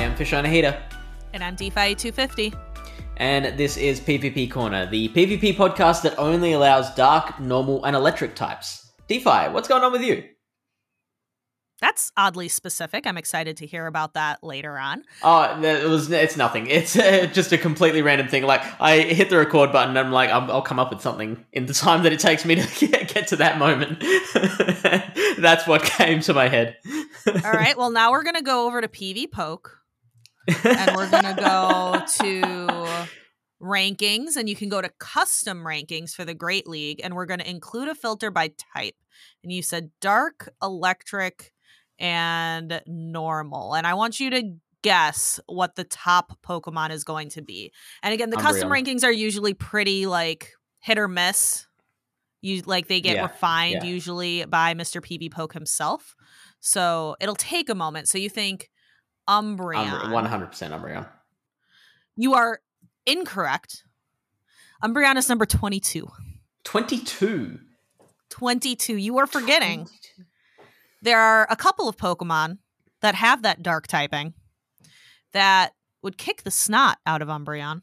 Hi, I'm Fish on And I'm DPhiE 250. and this is PvP Corner, the PvP podcast that only allows dark, normal, and electric types. DPhiE, what's going on with you? That's oddly specific. I'm excited to hear about that later on. Oh, it was. It's nothing. It's uh, just a completely random thing. Like I hit the record button, and I'm like, I'll, I'll come up with something in the time that it takes me to get, get to that moment. That's what came to my head. All right. Well, now we're going to go over to PvPoke and we're going to go to rankings and you can go to custom rankings for the Great League and we're going to include a filter by type. And you said dark, electric, and normal. And I want you to guess what the top Pokemon is going to be. And again, the custom rankings are usually pretty like hit or miss. You like they get Yeah, refined yeah. usually by Mr. PvPoke himself. So it'll take a moment. So you think Umbreon. One hundred percent Umbreon. You are incorrect. Umbreon is number 22. Twenty-two. 22. You are forgetting. There are a couple of Pokemon that have that dark typing that would kick the snot out of Umbreon.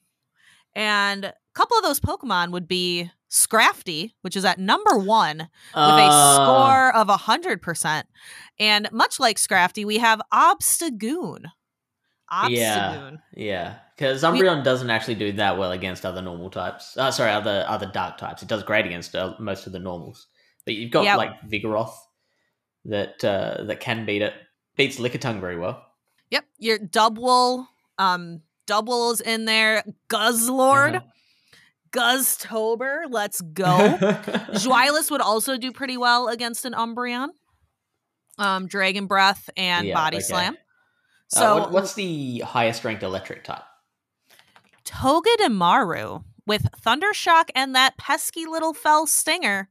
And a couple of those Pokemon would be Scrafty, which is at number one with a Uh, score of 100%. And much like Scrafty, we have Obstagoon. Obstagoon. Yeah. Yeah, because Umbreon doesn't actually do that well against other normal types. Uh, sorry, other other dark types. It does great against uh, most of the normals. But you've got Yeah. like Vigoroth that uh, that can beat it. Beats Lickitung very well. Yep, your Dubwool, um, Dubwool's in there. Guzzlord, Uh-huh. Guzztober, let's go. Joyless would also do pretty well against an Umbreon. Um, Dragon Breath and Yeah, Body okay. Slam. Uh, So what- what's the highest ranked electric type? Togedemaru with Thundershock and that pesky little fell stinger,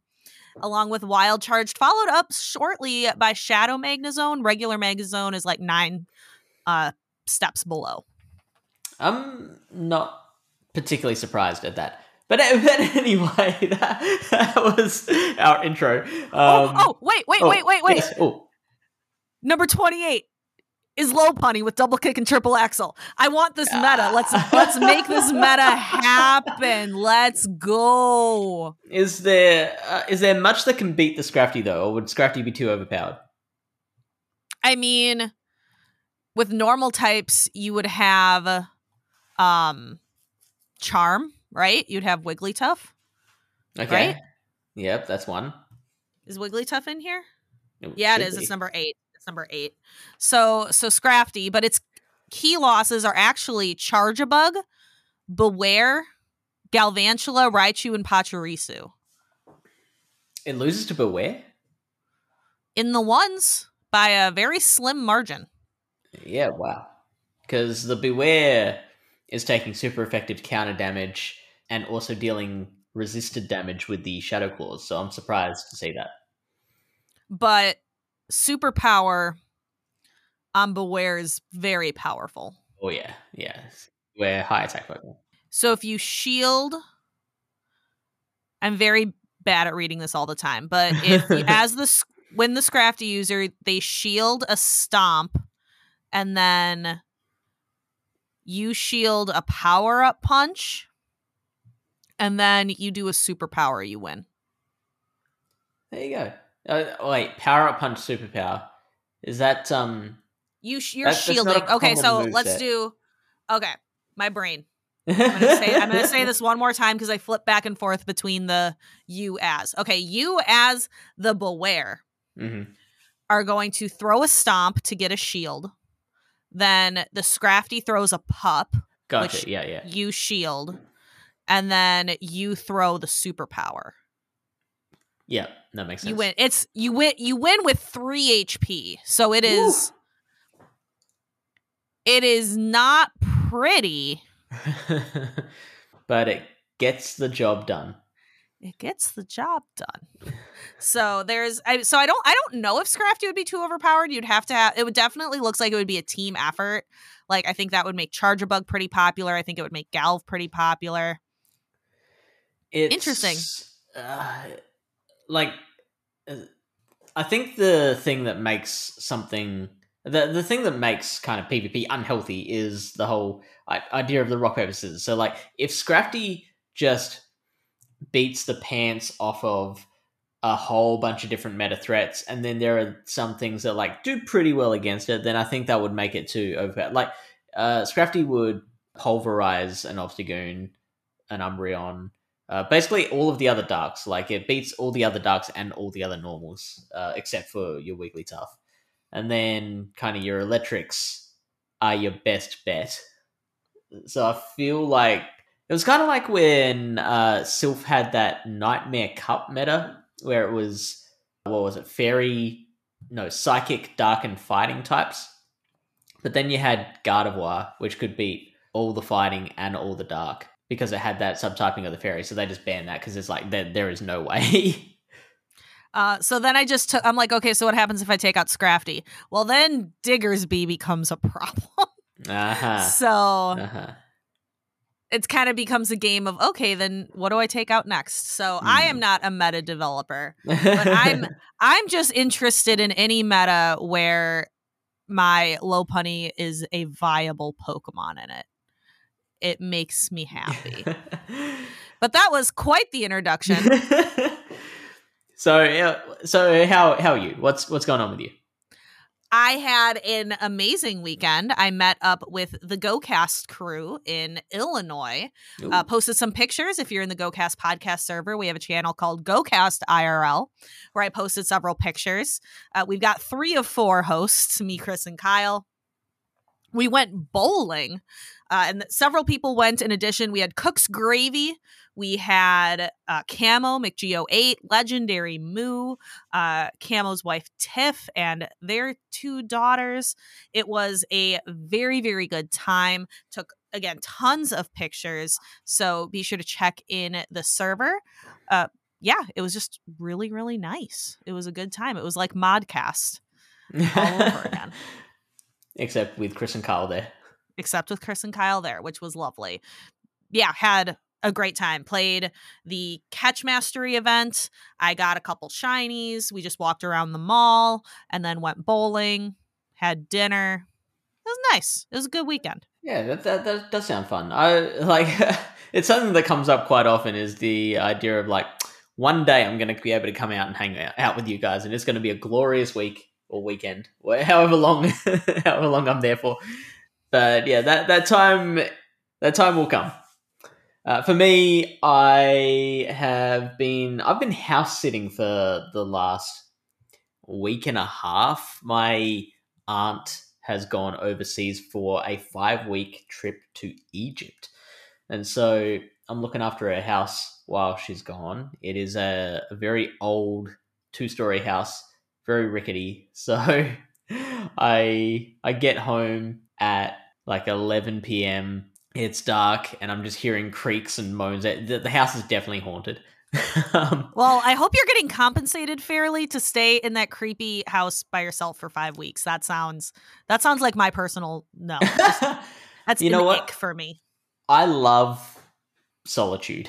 along with Wild Charged, followed up shortly by Shadow Magnezone. Regular Magnezone is like nine uh steps below. I'm not particularly surprised at that. But, but anyway, that, that was our intro. Um, oh, oh, wait, wait, oh, wait, wait, wait. yes, oh, Number 28 is Lopunny with double kick and triple axle. I want this meta. Let's let's make this meta happen. Let's go. Is there uh, is there much that can beat the Scrafty though, or would Scrafty be too overpowered? I mean, with normal types, you would have um charm, right? You'd have Wigglytuff. Okay. Right? Yep, that's one. Is Wigglytuff in here? It Yeah, it is. be. It's number eight. It's number eight. So so Scrafty, but its key losses are actually Charge a Bug, Bewear, Galvantula, Raichu, and Pachirisu. It loses to Bewear. In the ones by a very slim margin. Yeah, wow. Because the Bewear is taking super effective counter damage and also dealing resisted damage with the Shadow Claws. So I'm surprised to see that. But superpower on Bewear is very powerful. Oh yeah, yeah. We're high attack Pokemon. So if you shield, I'm very bad at reading this all the time, but if as the when the Scrafty user they shield a stomp, and then you shield a power up punch, and then you do a superpower, you win. There you go. Uh, wait, power up punch superpower. Is that um? You sh- you're That's- shielding. Okay, so let's set. do. Okay, my brain. I'm gonna say I'm gonna say this one more time because I flip back and forth between the you as. Okay, you as the Bewear. hmm are going to throw a stomp to get a shield. Then the Scrafty throws a pup, Gotcha. Which- yeah, yeah. you shield, and then you throw the superpower. Yeah, that makes sense. You win. It's you win. You win with three HP. So it is. It is not pretty. but it gets the job done. It gets the job done. So there's. I, so I don't. I don't know if Scrafty would be too overpowered. You'd have to have. It would definitely looks like it would be a team effort. Like I think that would make Charjabug pretty popular. I think it would make Galv pretty popular. It's, Interesting. Uh, like, uh, I think the thing that makes something the the thing that makes kind of PvP unhealthy is the whole idea of the rock paper scissors. So, like, if Scrafty just beats the pants off of a whole bunch of different meta threats, and then there are some things that like do pretty well against it, then I think that would make it too overpowered. Like, uh, Scrafty would pulverize an Obstagoon, an Umbreon, uh, basically all of the other darks. Like it beats all the other darks and all the other normals, uh, except for your Wigglytuff. And then kind of your electrics are your best bet. So I feel like it was kind of like when uh, Silph had that Nightmare Cup meta, where it was what was it, fairy, no, psychic, dark, and fighting types. But then you had Gardevoir, which could beat all the fighting and all the dark because it had that subtyping of the fairy. So they just banned that because it's like there, there is no way. Uh, so then I just took. I'm like, okay, so what happens if I take out Scrafty? Well, then Diggersby becomes a problem. uh-huh. so Uh-huh. it kind of becomes a game of okay, then what do I take out next? So I am Hmm. not a meta developer. but I'm- I'm just interested in any meta where my Lopunny is a viable Pokemon in it. It makes me happy. but that was quite the introduction. so so how how are you? What's what's going on with you? I had an amazing weekend. I met up with the GoCast crew in Illinois. Uh, posted some pictures. If you're in the GoCast podcast server, we have a channel called GoCast IRL where I posted several pictures. Uh, we've got three of four hosts me, Chris, and Kyle. We went bowling, uh, and several people went. In addition, we had Cook's Gravy. We had uh, Camo, mcgo8 Legendary Moo, uh, Camo's wife Tiff, and their two daughters. It was a very, very good time. Took, again, tons of pictures. So be sure to check in the server. Uh, yeah, it was just really, really nice. It was a good time. It was like Modcast, all over again. Except with Chris and Kyle there. except with Chris and Kyle there, which was lovely. Yeah, had a great time. Played the Catch Mastery event. I got a couple shinies. We just walked around the mall and then went bowling, had dinner. It was nice. It was a good weekend. Yeah, that, that that does sound fun. I like it's something that comes up quite often is the idea of like one day I'm going to be able to come out and hang out, out with you guys, and it's going to be a glorious week or weekend, however long, however long I'm there for. But yeah, that that time that time will come. Uh, for me, I have been I've been house sitting for the last week and a half. My aunt has gone overseas for a five week trip to Egypt. And so I'm looking after her house while she's gone. It is a, a very old two story house, very rickety. So I I get home at like 11 p.m. It's dark and I'm just hearing creaks and moans. The, the house is definitely haunted. um, Well, I hope you're getting compensated fairly to stay in that creepy house by yourself for five weeks. That sounds that sounds like my personal no. That's You know what? for me. I love solitude.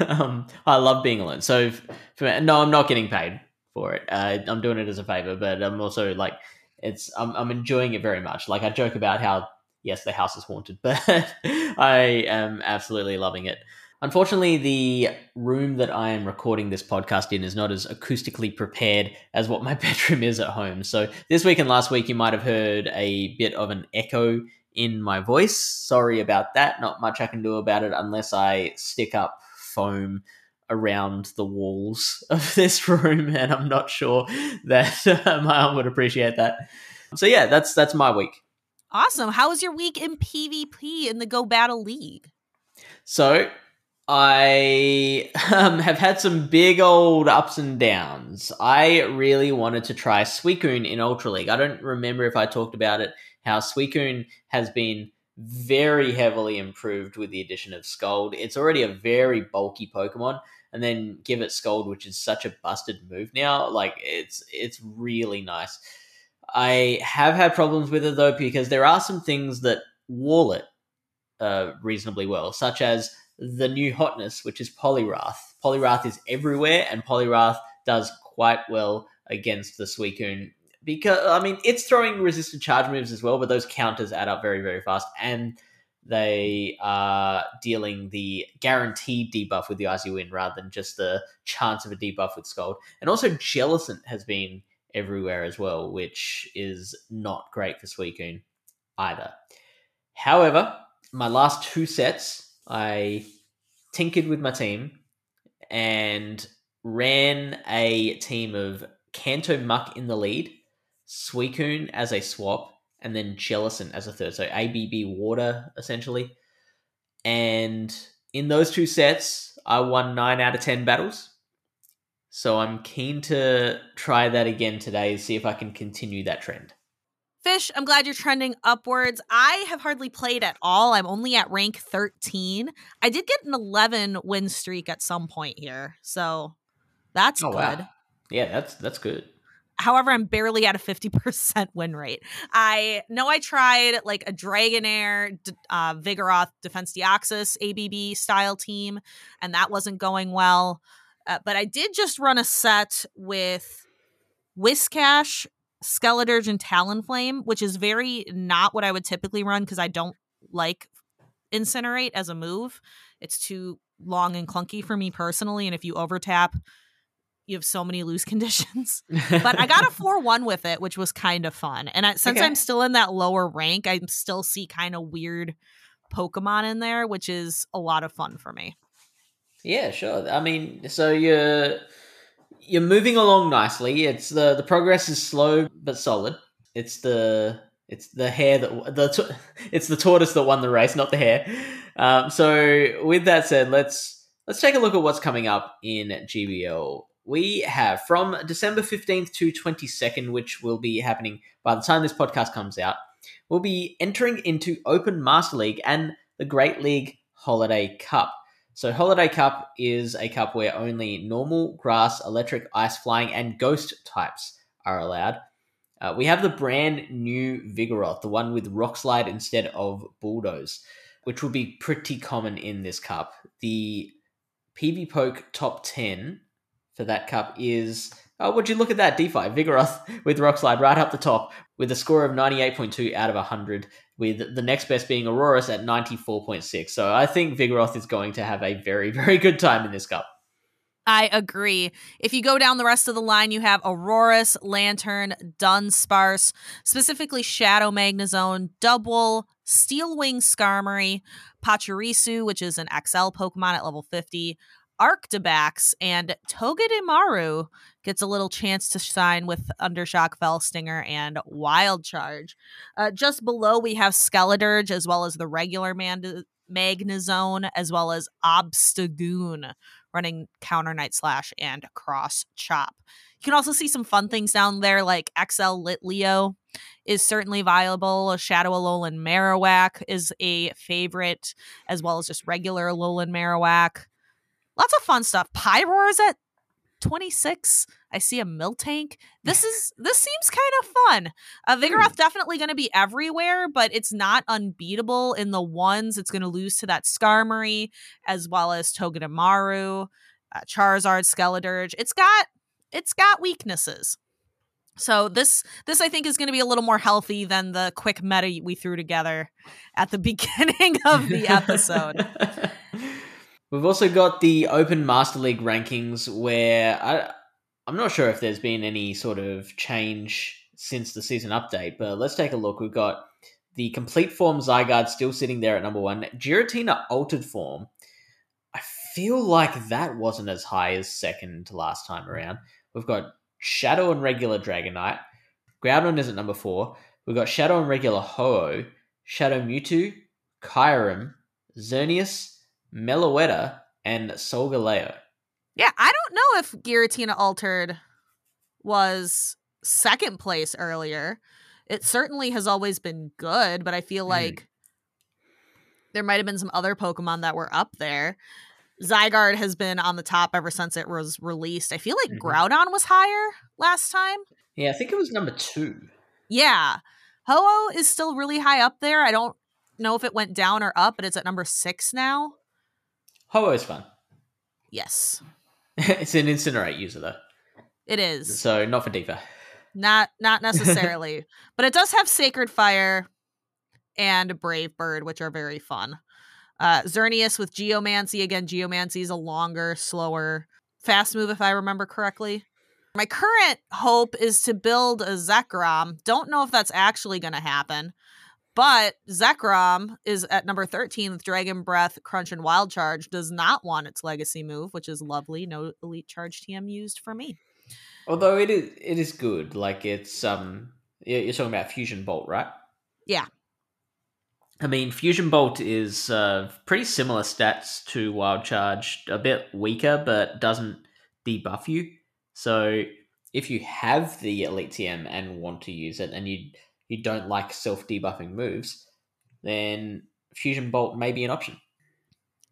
um, I love being alone. So, f- for, no, I'm not getting paid for it. Uh, I'm doing it as a favor, but I'm also like, it's I'm, I'm enjoying it very much. Like I joke about how yes, the house is haunted, but I am absolutely loving it. Unfortunately, the room that I am recording this podcast in is not as acoustically prepared as what my bedroom is at home. So this week and last week, you might have heard a bit of an echo in my voice. Sorry about that. Not much I can do about it unless I stick up foam around the walls of this room, and I'm not sure that uh, my arm would appreciate that. So yeah, that's that's my week. Awesome. How was your week in PvP in the Go Battle League? So I um, have had some big old ups and downs. I really wanted to try Suicune in Ultra League. I don't remember if I talked about it, how Suicune has been very heavily improved with the addition of Scald. It's already a very bulky Pokemon, and then give it Scald, which is such a busted move now. Like it's it's really nice. I have had problems with it though because there are some things that wall it uh, reasonably well, such as the new hotness, which is Poliwrath. Poliwrath is everywhere, and Poliwrath does quite well against the Suicune. Because I mean, it's throwing resistant charge moves as well, but those counters add up very, very fast, and they are dealing the guaranteed debuff with the Icy Wind rather than just the chance of a debuff with Scald. And also, Jellicent has been everywhere as well, which is not great for Suicune either. However, my last two sets I tinkered with my team and ran a team of Kanto Muck in the lead, Suicune as a swap, and then Jellicent as a third. So ABB Water, essentially. And in those two sets, I won 9 out of 10 battles. So I'm keen to try that again today, and see if I can continue that trend. Fish, I'm glad you're trending upwards. I have hardly played at all. I'm only at rank 13. I did get an 11 win streak at some point here. So that's oh, good. Wow. Yeah, that's that's good. However, I'm barely at a 50% win rate. I know I tried like a Dragonair, uh, Vigoroth, Defense Deoxys ABB style team, and that wasn't going well. Uh, but I did just run a set with Whiscash, Skeledirge and Talonflame, which is very not what I would typically run because I don't like Incinerate as a move. It's too long and clunky for me personally. And if you overtap, you have so many loose conditions. but I got a 4 1 with it, which was kind of fun. And I, since okay. I'm still in that lower rank, I still see kind of weird Pokemon in there, which is a lot of fun for me. Yeah, sure. I mean, so you're you're moving along nicely. It's the the progress is slow but solid. It's the it's the hare that the it's the tortoise that won the race, not the hare. Um, so with that said, let's let's take a look at what's coming up in GBL. We have from December fifteenth to twenty second, which will be happening by the time this podcast comes out. We'll be entering into Open Master League and the Great League Holiday Cup. So Holiday Cup is a cup where only normal, grass, electric, ice, flying, and ghost types are allowed. Uh, we have the brand new Vigoroth, the one with Rock Slide instead of Bulldoze, which will be pretty common in this cup. The PvPoke top 10 for that cup is Oh, would you look at that DPhiE Vigoroth with Rock Slide right up the top with a score of 98.2 out of 100, with the next best being Aurorus at 94.6. So I think Vigoroth is going to have a very, very good time in this cup. I agree. If you go down the rest of the line, you have Aurorus, Lanturn, Dunsparce, specifically Shadow Magnezone, Dubwool, Steel Wing Skarmory, Pachirisu, which is an XL Pokemon at level 50, Arctibax, and Togedemaru gets a little chance to shine with Thundershock, Fell Stinger, and Wild Charge. Uh, just below, we have Skeledirge, as well as the regular Man- Magnezone, as well as Obstagoon running Counter Night Slash and Cross Chop. You can also see some fun things down there, like XL Litleo is certainly viable. Shadow Alolan Marowak is a favorite, as well as just regular Alolan Marowak lots of fun stuff. Pyroar is at 26. I see a Miltank. This is this seems kind of fun. Uh, Vigoroth hmm. definitely going to be everywhere, but it's not unbeatable in the ones. It's going to lose to that Skarmory as well as Togedemaru, uh, Charizard, Skeledirge. It's got it's got weaknesses. So this this I think is going to be a little more healthy than the quick meta we threw together at the beginning of the episode. We've also got the Open Master League rankings where I, I'm not sure if there's been any sort of change since the season update, but let's take a look. We've got the complete form Zygarde still sitting there at number one. Giratina altered form. I feel like that wasn't as high as second last time around. We've got Shadow and regular Dragonite. Groudon is at number four. We've got Shadow and regular Ho-Oh, Shadow Mewtwo, Kyurem, Xerneas, Meloetta, and Solgaleo. Yeah, I don't know if Giratina Altered was second place earlier. It certainly has always been good, but I feel Mm. like there might have been some other Pokemon that were up there. Zygarde has been on the top ever since it was released. I feel like Mhm. Groudon was higher last time. Yeah, I think it was number two. Yeah. Ho-Oh is still really high up there. I don't know if it went down or up, but it's at number six now. Ho-Oh is fun. Yes, it's an Incinerate user though, it is. so not for Diva. Not not necessarily, but it does have Sacred Fire and Brave Bird, which are very fun. Uh, Xerneas with Geomancy again. Geomancy is a longer, slower, fast move, if I remember correctly. My current hope is to build a Zekrom. Don't know if that's actually going to happen, but Zekrom is at number 13 with Dragon Breath, Crunch, and Wild Charge. Does not want its legacy move, which is lovely. No Elite Charge TM used for me. Although it is, it is good. Like it's um, you're talking about Fusion Bolt, right? Yeah. I mean, Fusion Bolt is uh, pretty similar stats to Wild Charge, a bit weaker, but doesn't debuff you. So if you have the Elite TM and want to use it, and you you don't like self debuffing moves, then Fusion Bolt may be an option.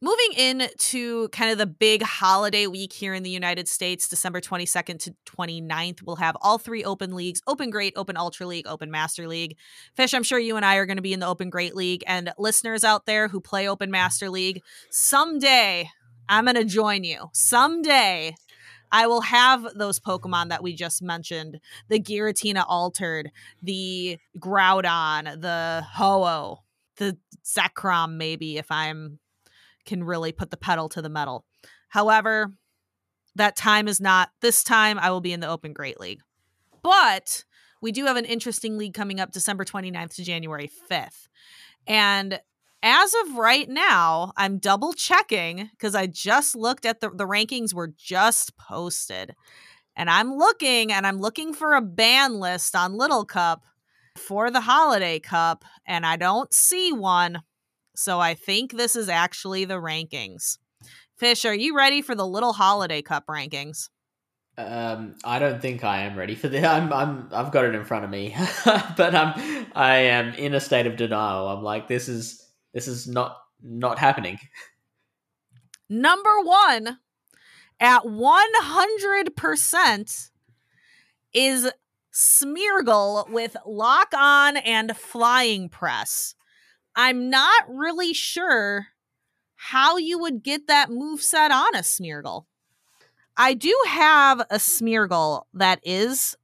Moving into kind of the big holiday week here in the United States, December 22nd to 29th, we'll have all three open leagues Open Great, Open Ultra League, Open Master League. Fish, I'm sure you and I are going to be in the Open Great League. And listeners out there who play Open Master League, someday I'm going to join you. Someday I will have those Pokemon that we just mentioned the Giratina Altered, the Groudon, the Ho-Oh, the Zekrom, maybe if I'm can really put the pedal to the metal. However, that time is not this time. I will be in the Open Great League. But we do have an interesting league coming up December 29th to January 5th. And as of right now, I'm double checking because I just looked at the, the rankings were just posted. And I'm looking and I'm looking for a ban list on Little Cup for the Holiday Cup, and I don't see one. So I think this is actually the rankings. Fish, are you ready for the Little Holiday Cup rankings? Um, I don't think I am ready for this. I'm, I'm, I've got it in front of me, but I'm, I am in a state of denial. I'm like, this is, this is not, not happening. Number one at 100% is Smeargle with Lock On and Flying Press. I'm not really sure how you would get that move set on a Smeargle. I do have a Smeargle that is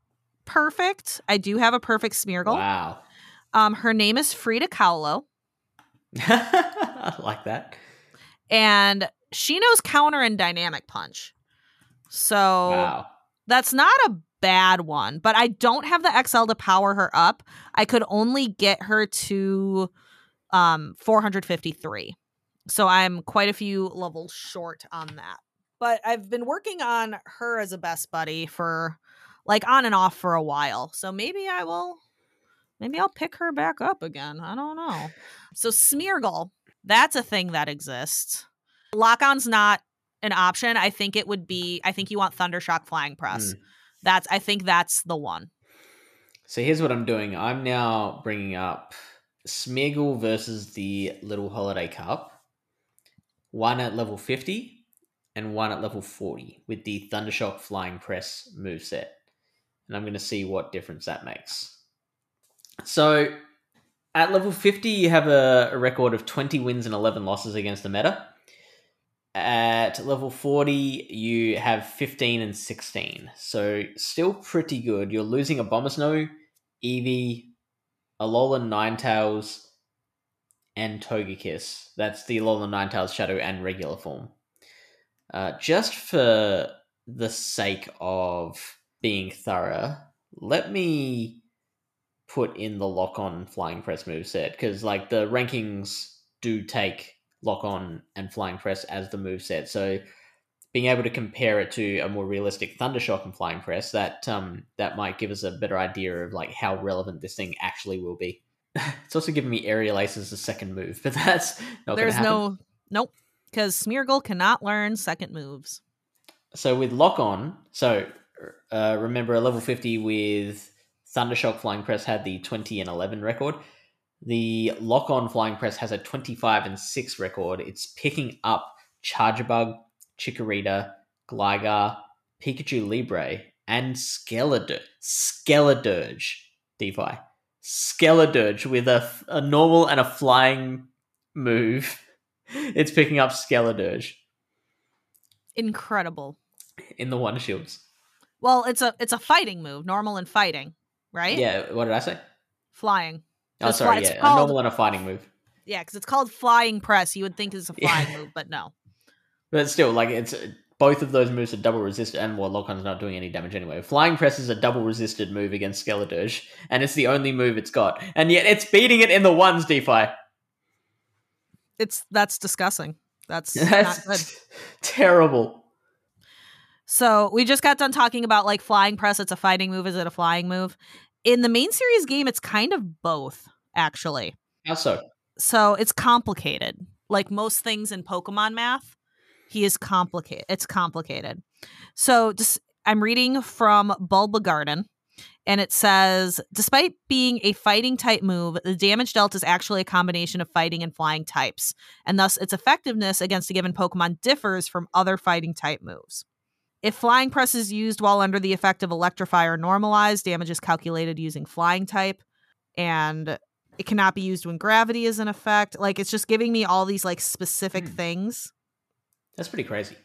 perfect. I do have a perfect Smeargle. Wow. Um, her name is Frida Kahlo, I like that. and she knows counter and dynamic punch. So Wow. that's not a bad one, but I don't have the XL to power her up. I could only get her to um 453. So I'm quite a few levels short on that. But I've been working on her as a best buddy for like on and off for a while. So maybe I will maybe I'll pick her back up again. I don't know. So Smeargle, that's a thing that exists. Lock-on's not an option. I think it would be I think you want Thundershock Flying Press. Hmm. That's I think that's the one. So here's what I'm doing. I'm now bringing up Smeargle versus the Little Holiday Cup. One at level 50 and one at level 40 with the Thundershock Flying Press moveset. And I'm going to see what difference that makes. So at level 50, you have a, a record of 20 wins and 11 losses against the meta. At level 40, you have 15 and 16. So still pretty good. You're losing a Abomasnow, Eevee, Alolan Ninetales, and Togekiss. That's the Alolan Ninetales Shadow and regular form. Uh, just for the sake of being thorough, let me put in the lock on flying press move set because like the rankings do take lock on and flying press as the move set. So being able to compare it to a more realistic thundershock and flying press, that um that might give us a better idea of like how relevant this thing actually will be. it's also giving me aerial ace as a second move, but that's not There's no nope because Smeargle cannot learn second moves. So with lock on, so uh, remember a level 50 with Thundershock Flying Press had the 20 and 11 record. The lock on Flying Press has a 25 and 6 record. It's picking up Charjabug, Chikorita, Gligar, Pikachu Libre, and Skeledirge. Skeledirge, DPhiE. Skeledirge with a, a normal and a flying move. It's picking up Skeledirge Incredible. in the one shields. Well, it's a it's a fighting move, normal and fighting, right? Yeah, what did I say? Flying. Oh, sorry, fly- it's yeah, a called- normal and a fighting move. Yeah, because it's called flying press. You would think it's a flying move, but no. But still, like it's both of those moves are double resisted, and well, Lock-on's not doing any damage anyway. Flying Press is a double resisted move against Skeledirge, and it's the only move it's got, and yet it's beating it in the ones. DPhiE. It's that's disgusting. That's That's terrible. So we just got done talking about like flying press. It's a fighting move. Is it a flying move? In the main series game, it's kind of both, actually. How so? So it's complicated. Like most things in Pokemon math, he is complicated. It's complicated. So just I'm reading from Bulbagarden, and it says, despite being a fighting type move, the damage dealt is actually a combination of fighting and flying types, and thus its effectiveness against a given Pokemon differs from other fighting type moves. If flying press is used while under the effect of electrify or normalize, damage is calculated using flying type, and it cannot be used when gravity is in effect. Like it's just giving me all these like specific Hmm. things That's pretty crazy.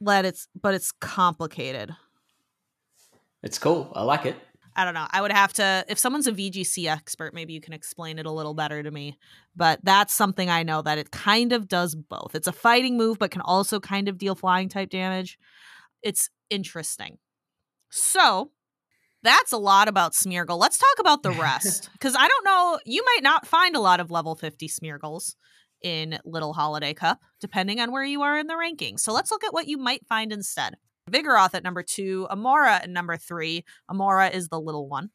that it's but it's complicated. It's cool. I like it. I don't know. I would have to if someone's a VGC expert, maybe you can explain it a little better to me. But that's something I know that it kind of does both. It's a fighting move but can also kind of deal flying type damage. It's interesting. So, that's a lot about Smeargle. Let's talk about the rest cuz I don't know, you might not find a lot of level 50 Smeargles in Little Holiday Cup depending on where you are in the rankings. So, let's look at what you might find instead. Vigoroth at number 2, Amaura at number 3, Amaura is the little one.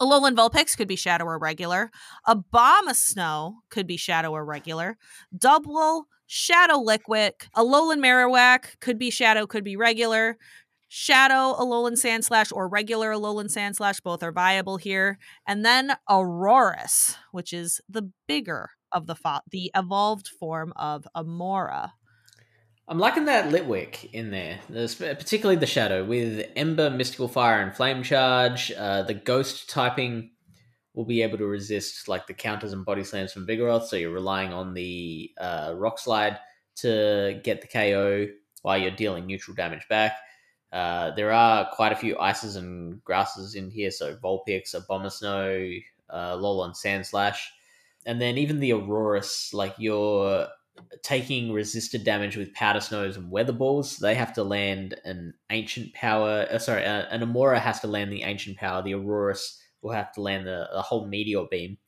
Alolan Vulpix could be Shadow or regular. Abomasnow could be Shadow or regular. Double Shadow Liquid. Alolan Marowak could be Shadow, could be regular. Shadow Alolan Sandslash or regular Alolan Sandslash, both are viable here. And then Aurorus, which is the bigger of the fo- the evolved form of Amaura. I'm liking that Litwick in there, the particularly the Shadow with Ember, Mystical Fire, and Flame Charge. Uh, the Ghost typing will be able to resist like the counters and body slams from Vigoroth, so you're relying on the uh, Rock Slide to get the KO while you're dealing neutral damage back. Uh, there are quite a few ices and grasses in here, so Vulpix, Abomasnow, uh, Lolon Sandslash, and then even the Aurorus, like you're taking resisted damage with powder snows and weather balls. They have to land an ancient power. Uh, sorry, uh, an Amaura has to land the ancient power. The Aurorus will have to land the, the whole meteor beam,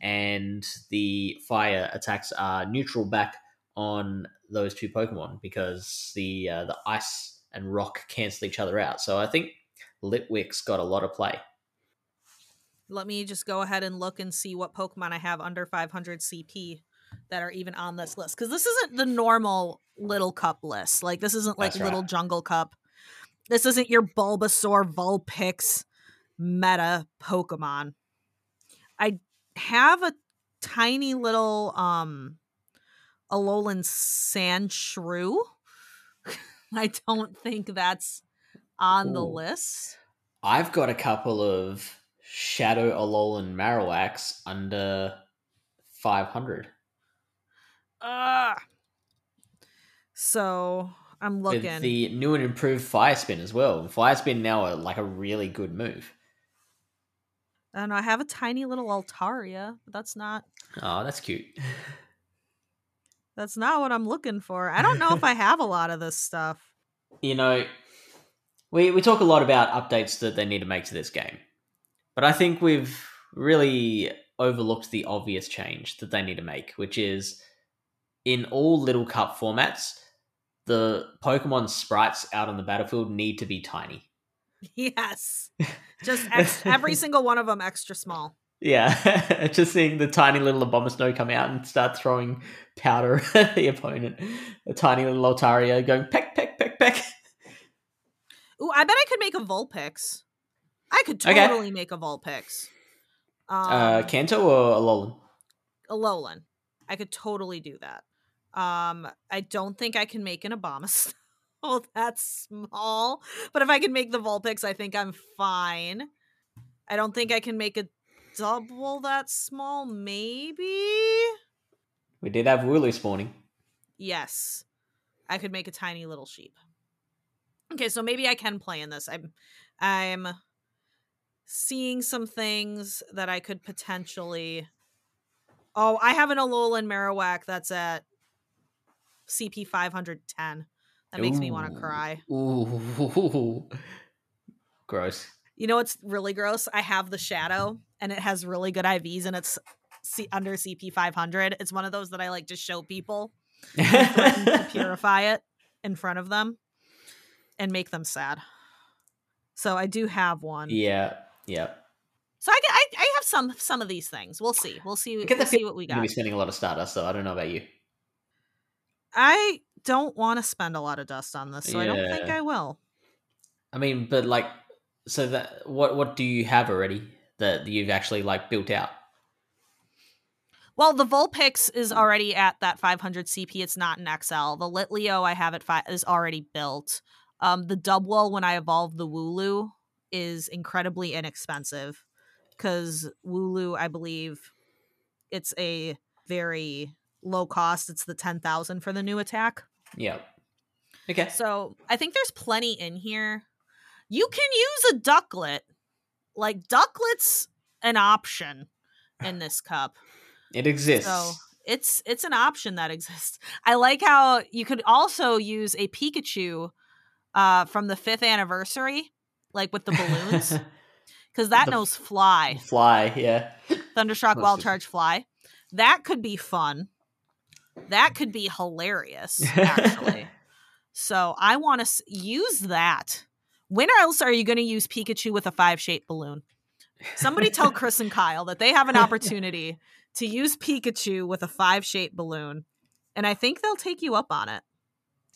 and the fire attacks are neutral back on those two Pokemon because the uh, the ice and rock cancel each other out. So I think Litwick's got a lot of play. Let me just go ahead and look and see what Pokemon I have under 500 CP that are even on this list. Because this isn't the normal little cup list. Like, this isn't like That's right. little jungle cup. This isn't your Bulbasaur, Vulpix meta Pokemon. I have a tiny little um Alolan Sandshrew. I don't think that's on the list. I've got a couple of Shadow Alolan Marowaks under 500. Ah. So I'm looking. With the new and improved Fire Spin as well. Fire Spin now are like a really good move. I don't know. I have a tiny little Altaria, but that's not Oh, that's cute. that's not what I'm looking for. I don't know if I have a lot of this stuff. You know, we, we talk a lot about updates that they need to make to this game. But I think we've really overlooked the obvious change that they need to make, which is in all little cup formats, the Pokemon sprites out on the battlefield need to be tiny. Yes. Just ex- every single one of them extra small. Yeah, just seeing the tiny little Abomasnow come out and start throwing powder at the opponent. A tiny little Altaria going peck, peck, peck, peck. Ooh, I bet I could make a Vulpix. I could Okay. totally make a Vulpix. Um, uh, Kanto or Alolan? Alolan. I could totally do that. Um, I don't think I can make an Abomasnow. That's small. But if I can make the Vulpix, I think I'm fine. I don't think I can make a double that small. Maybe. We did have Wooloo spawning. Yes. I could make a tiny little sheep. Okay, so maybe I can play in this. I'm I'm seeing some things that I could potentially Oh, I have an Alolan Marowak that's at CP 510. That makes me want to cry. Ooh. Gross. You know what's really gross? I have the Shadow and it has really good IVs and it's C- under CP 500. It's one of those that I like to show people to purify it in front of them and make them sad. So I do have one. yeah, yeah. So I, get- I I have some some of these things. We'll see. We'll see. I get the We'll see what we got. You're gonna be spending a lot of Stardust, so I don't know about you. I don't want to spend a lot of dust on this, so I don't think I will. I mean, but like, so that what what do you have already that you've actually like built out? Well, the Vulpix is already at that 500 CP. It's not an XL. The Litleo I have at five is already built. Um, the Dubwool when I evolved the Wooloo is incredibly inexpensive because Wooloo, I believe, it's a very low cost. It's the 10,000 for the new attack. Yeah. Okay. So I think there's plenty in here. You can use a Ducklett. Like Ducklett's an option in this cup. It exists. So it's it's an option that exists. I like how you could also use a Pikachu uh from the fifth anniversary, like with the balloons. Because that The- knows fly. Fly, yeah. Thundershock Most Wild Charge Fly. That could be fun. That could be hilarious, actually. so I want to s- use that. When else are you going to use Pikachu with a five shaped balloon? Somebody tell Chris and Kyle that they have an opportunity to use Pikachu with a five shaped balloon. And I think they'll take you up on it.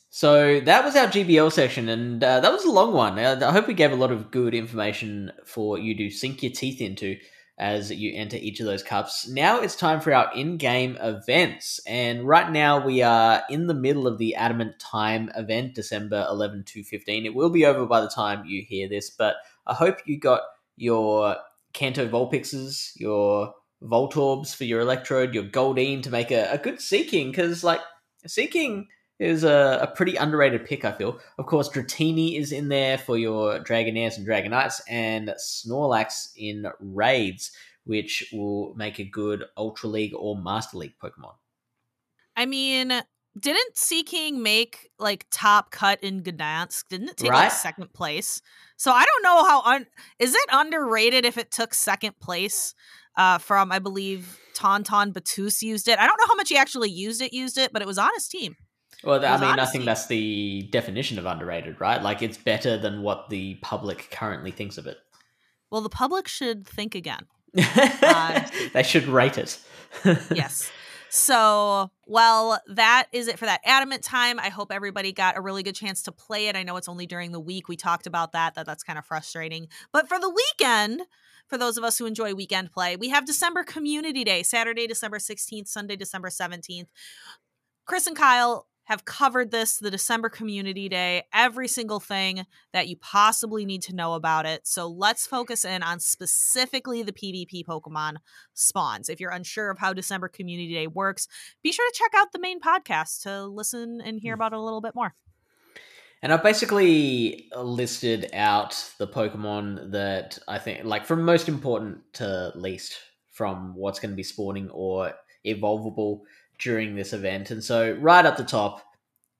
So that was our GBL section, and uh, that was a long one. Uh, I hope we gave a lot of good information for you to sink your teeth into as you enter each of those cups. Now it's time for our in-game events, and right now we are in the middle of the Adamant Time event, December 11 to 15. It will be over by the time you hear this, but I hope you got your Kanto Vulpixes, your Voltorbs for your Electrode, your Goldeen to make a, a good Seaking, because like Seaking is a, a pretty underrated pick, I feel. Of course, Dratini is in there for your Dragonairs and Dragonites, and Snorlax in raids, which will make a good Ultra League or Master League Pokemon. I mean, didn't Seaking make like top cut in Gdansk? Didn't it take Right. like second place? So I don't know how un- is it underrated if it took second place uh, from I believe Tauntaun Batus used it. I don't know how much he actually used it, used it, but it was on his team. Well, I mean, I think that's the definition of underrated, right? Like, it's better than what the public currently thinks of it. Well, the public should think again. Uh, they should rate it. yes. So, well, that is it for that adamant time. I hope everybody got a really good chance to play it. I know it's only during the week. We talked about that, that that's kind of frustrating. But for the weekend, for those of us who enjoy weekend play, we have December Community Day, Saturday, December 16th, Sunday, December 17th. Chris and Kyle have covered this, the December Community Day, every single thing that you possibly need to know about it. So let's focus in on specifically the PvP Pokemon spawns. If you're unsure of how December Community Day works, be sure to check out the main podcast to listen and hear mm. about it a little bit more. And I've basically listed out the Pokemon that I think, like, from most important to least, from what's going to be spawning or evolvable during this event. And so, right at the top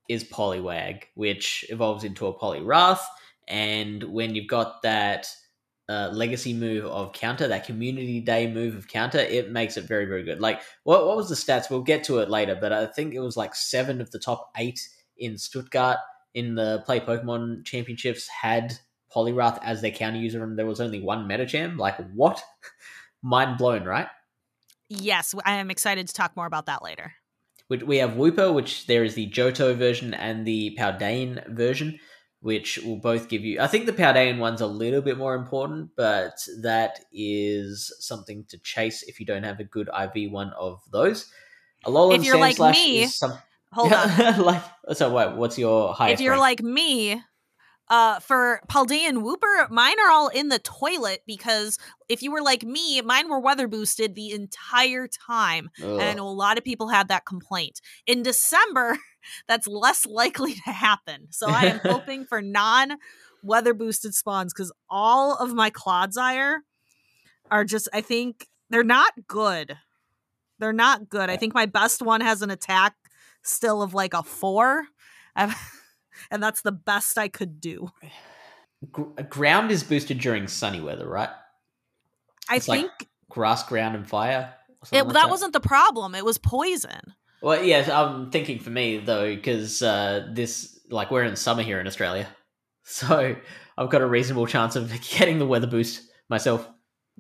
is Poliwag, which evolves into a Poliwrath. And when you've got that uh, legacy move of counter, that community day move of counter, it makes it very, very good. Like, what, what was the stats? We'll get to it later, but I think it was like seven of the top eight in Stuttgart in the Play Pokemon Championships had Poliwrath as their counter user, and there was only one Medicham. Like, what? Mind blown, right? Yes, I am excited to talk more about that later. We have Wooper, which there is the Johto version and the Paldean version which will both give you. I think the Paldean one's a little bit more important, but that is something to chase if you don't have a good IV one of those. Alolan if you're like me, some, hold on. like, so what? What's your highest? If you're rank? like me, uh, for Paldean Wooper, mine are all in the toilet because if you were like me, mine were weather boosted the entire time. Ugh. And I know a lot of people had that complaint. In December, that's less likely to happen. So I am hoping for non weather boosted spawns because all of my Clodsire are just, I think, they're not good. They're not good. I think my best one has an attack still of like a four. I've and that's the best I could do. ground is boosted during sunny weather, right? I it's think like grass, ground, and fire. It, like that, that, wasn't the problem. It was poison. Well, yes, I'm thinking for me though, because uh, this like we're in summer here in Australia, so I've got a reasonable chance of getting the weather boost myself.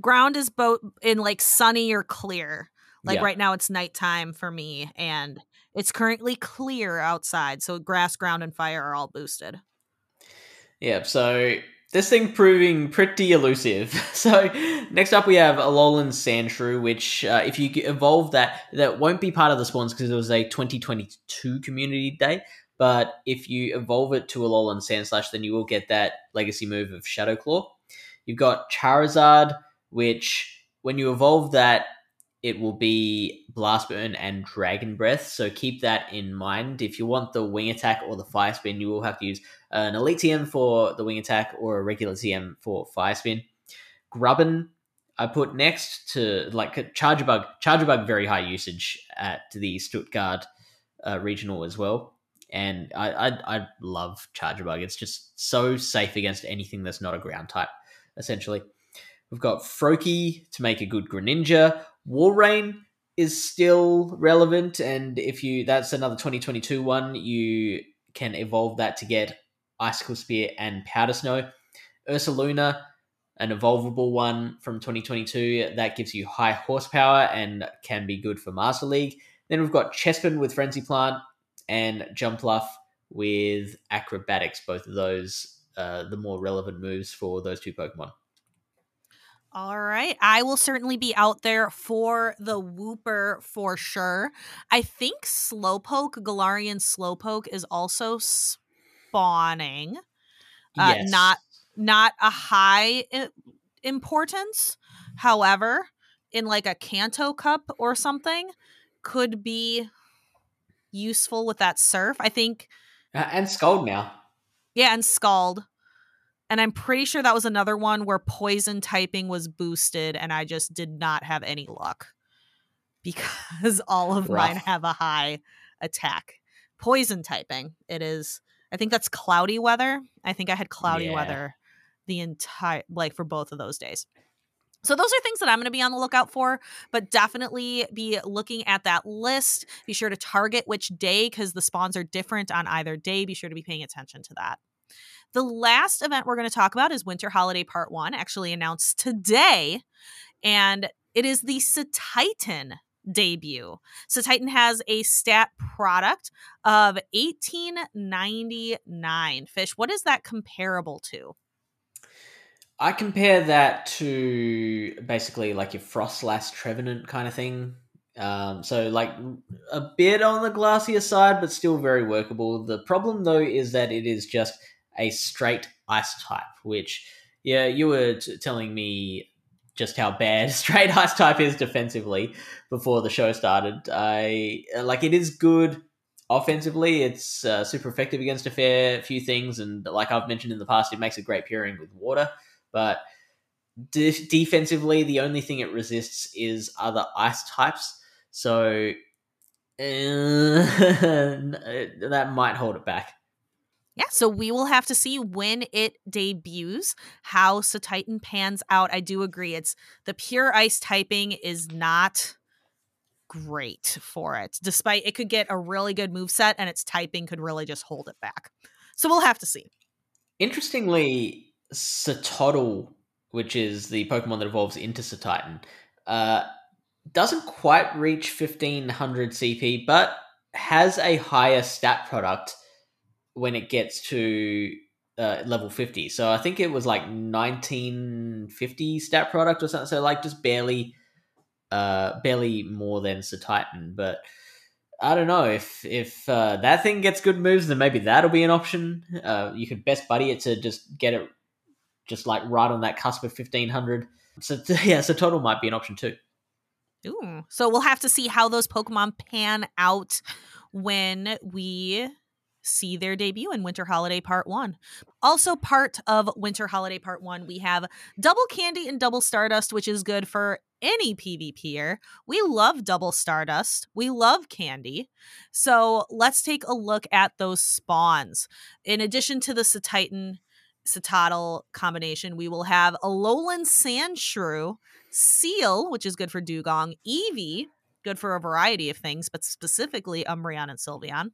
Ground is both in like sunny or clear. Like yeah. right now, it's nighttime for me, and it's currently clear outside, so grass, ground, and fire are all boosted. Yeah, so this thing proving pretty elusive. So next up we have Alolan Sandshrew, which uh, if you evolve that, that won't be part of the spawns because it was a 2022 community day. But if you evolve it to Alolan Sandslash, then you will get that legacy move of Shadow Claw. You've got Charizard, which when you evolve that, it will be Blast Burn and Dragon Breath. So keep that in mind. If you want the Wing Attack or the Fire Spin, you will have to use an Elite TM for the Wing Attack or a regular TM for Fire Spin. Grubbin, I put next to like Charjabug. Charger Bug, very high usage at the Stuttgart uh, regional as well. And I, I, I love Charjabug. It's just so safe against anything that's not a ground type, essentially. We've got Froakie to make a good Greninja. Walrein is still relevant, and if you that's another 2022 one, you can evolve that to get Icicle Spear and Powder Snow. Ursaluna, an evolvable one from 2022 that gives you high horsepower and can be good for Master League. Then we've got Chespin with Frenzy Plant and Jumpluff with Acrobatics. Both of those, uh, the more relevant moves for those two Pokemon. All right. I will certainly be out there for the Wooper for sure. I think Slowpoke, Galarian Slowpoke, is also spawning. Uh, yes. Not not a high I- importance. However, in like a Kanto Cup or something, could be useful with that surf. I think. Uh, and Scald now. Yeah, and Scald and I'm pretty sure that was another one where poison typing was boosted, and I just did not have any luck because all of Rough. mine have a high attack. Poison typing, it is. I think that's cloudy weather. I think I had cloudy yeah. weather the entire, like for both of those days. So those are things that I'm going to be on the lookout for, but definitely be looking at that list. Be sure to target which day because the spawns are different on either day. Be sure to be paying attention to that. The last event we're going to talk about is Winter Holiday Part 1, actually announced today. And it is the Cetitan debut. Cetitan has a stat product of 1899. Fish, what is that comparable to? I compare that to basically like your Froslass Trevenant kind of thing. Um, so like a bit on the glassier side, but still very workable. The problem though is that it is just a straight ice type, which, yeah, you were t- telling me just how bad straight ice type is defensively before the show started. I like it is good offensively. It's uh, super effective against a fair few things, and like I've mentioned in the past, it makes a great pairing with water. But de- defensively, the only thing it resists is other ice types. So that might hold it back. Yeah, so we will have to see when it debuts how Titan pans out. I do agree. It's the pure ice typing is not great for it, despite it could get a really good move set and its typing could really just hold it back. So we'll have to see. Interestingly, Cetoddle, which is the Pokemon that evolves into Titan, uh, doesn't quite reach 1500 CP, but has a higher stat product when it gets to uh, level 50. So I think it was like 1950 stat product or something. So like just barely, uh, barely more than Titan. But I don't know if if uh, that thing gets good moves, then maybe that'll be an option. Uh, you could best buddy it to just get it, just like right on that cusp of 1500. So yeah, so Cetoddle might be an option too. Ooh. So we'll have to see how those Pokemon pan out when we see their debut in Winter Holiday Part 1. Also, part of Winter Holiday Part 1, we have Double Candy and Double Stardust, which is good for any PvPer. We love Double Stardust. We love Candy. So let's take a look at those spawns. In addition to the Cetitan Cetoddle combination, we will have a Alolan Sandshrew, Seel, which is good for Dewgong, Eevee, good for a variety of things, but specifically Umbreon and Sylveon.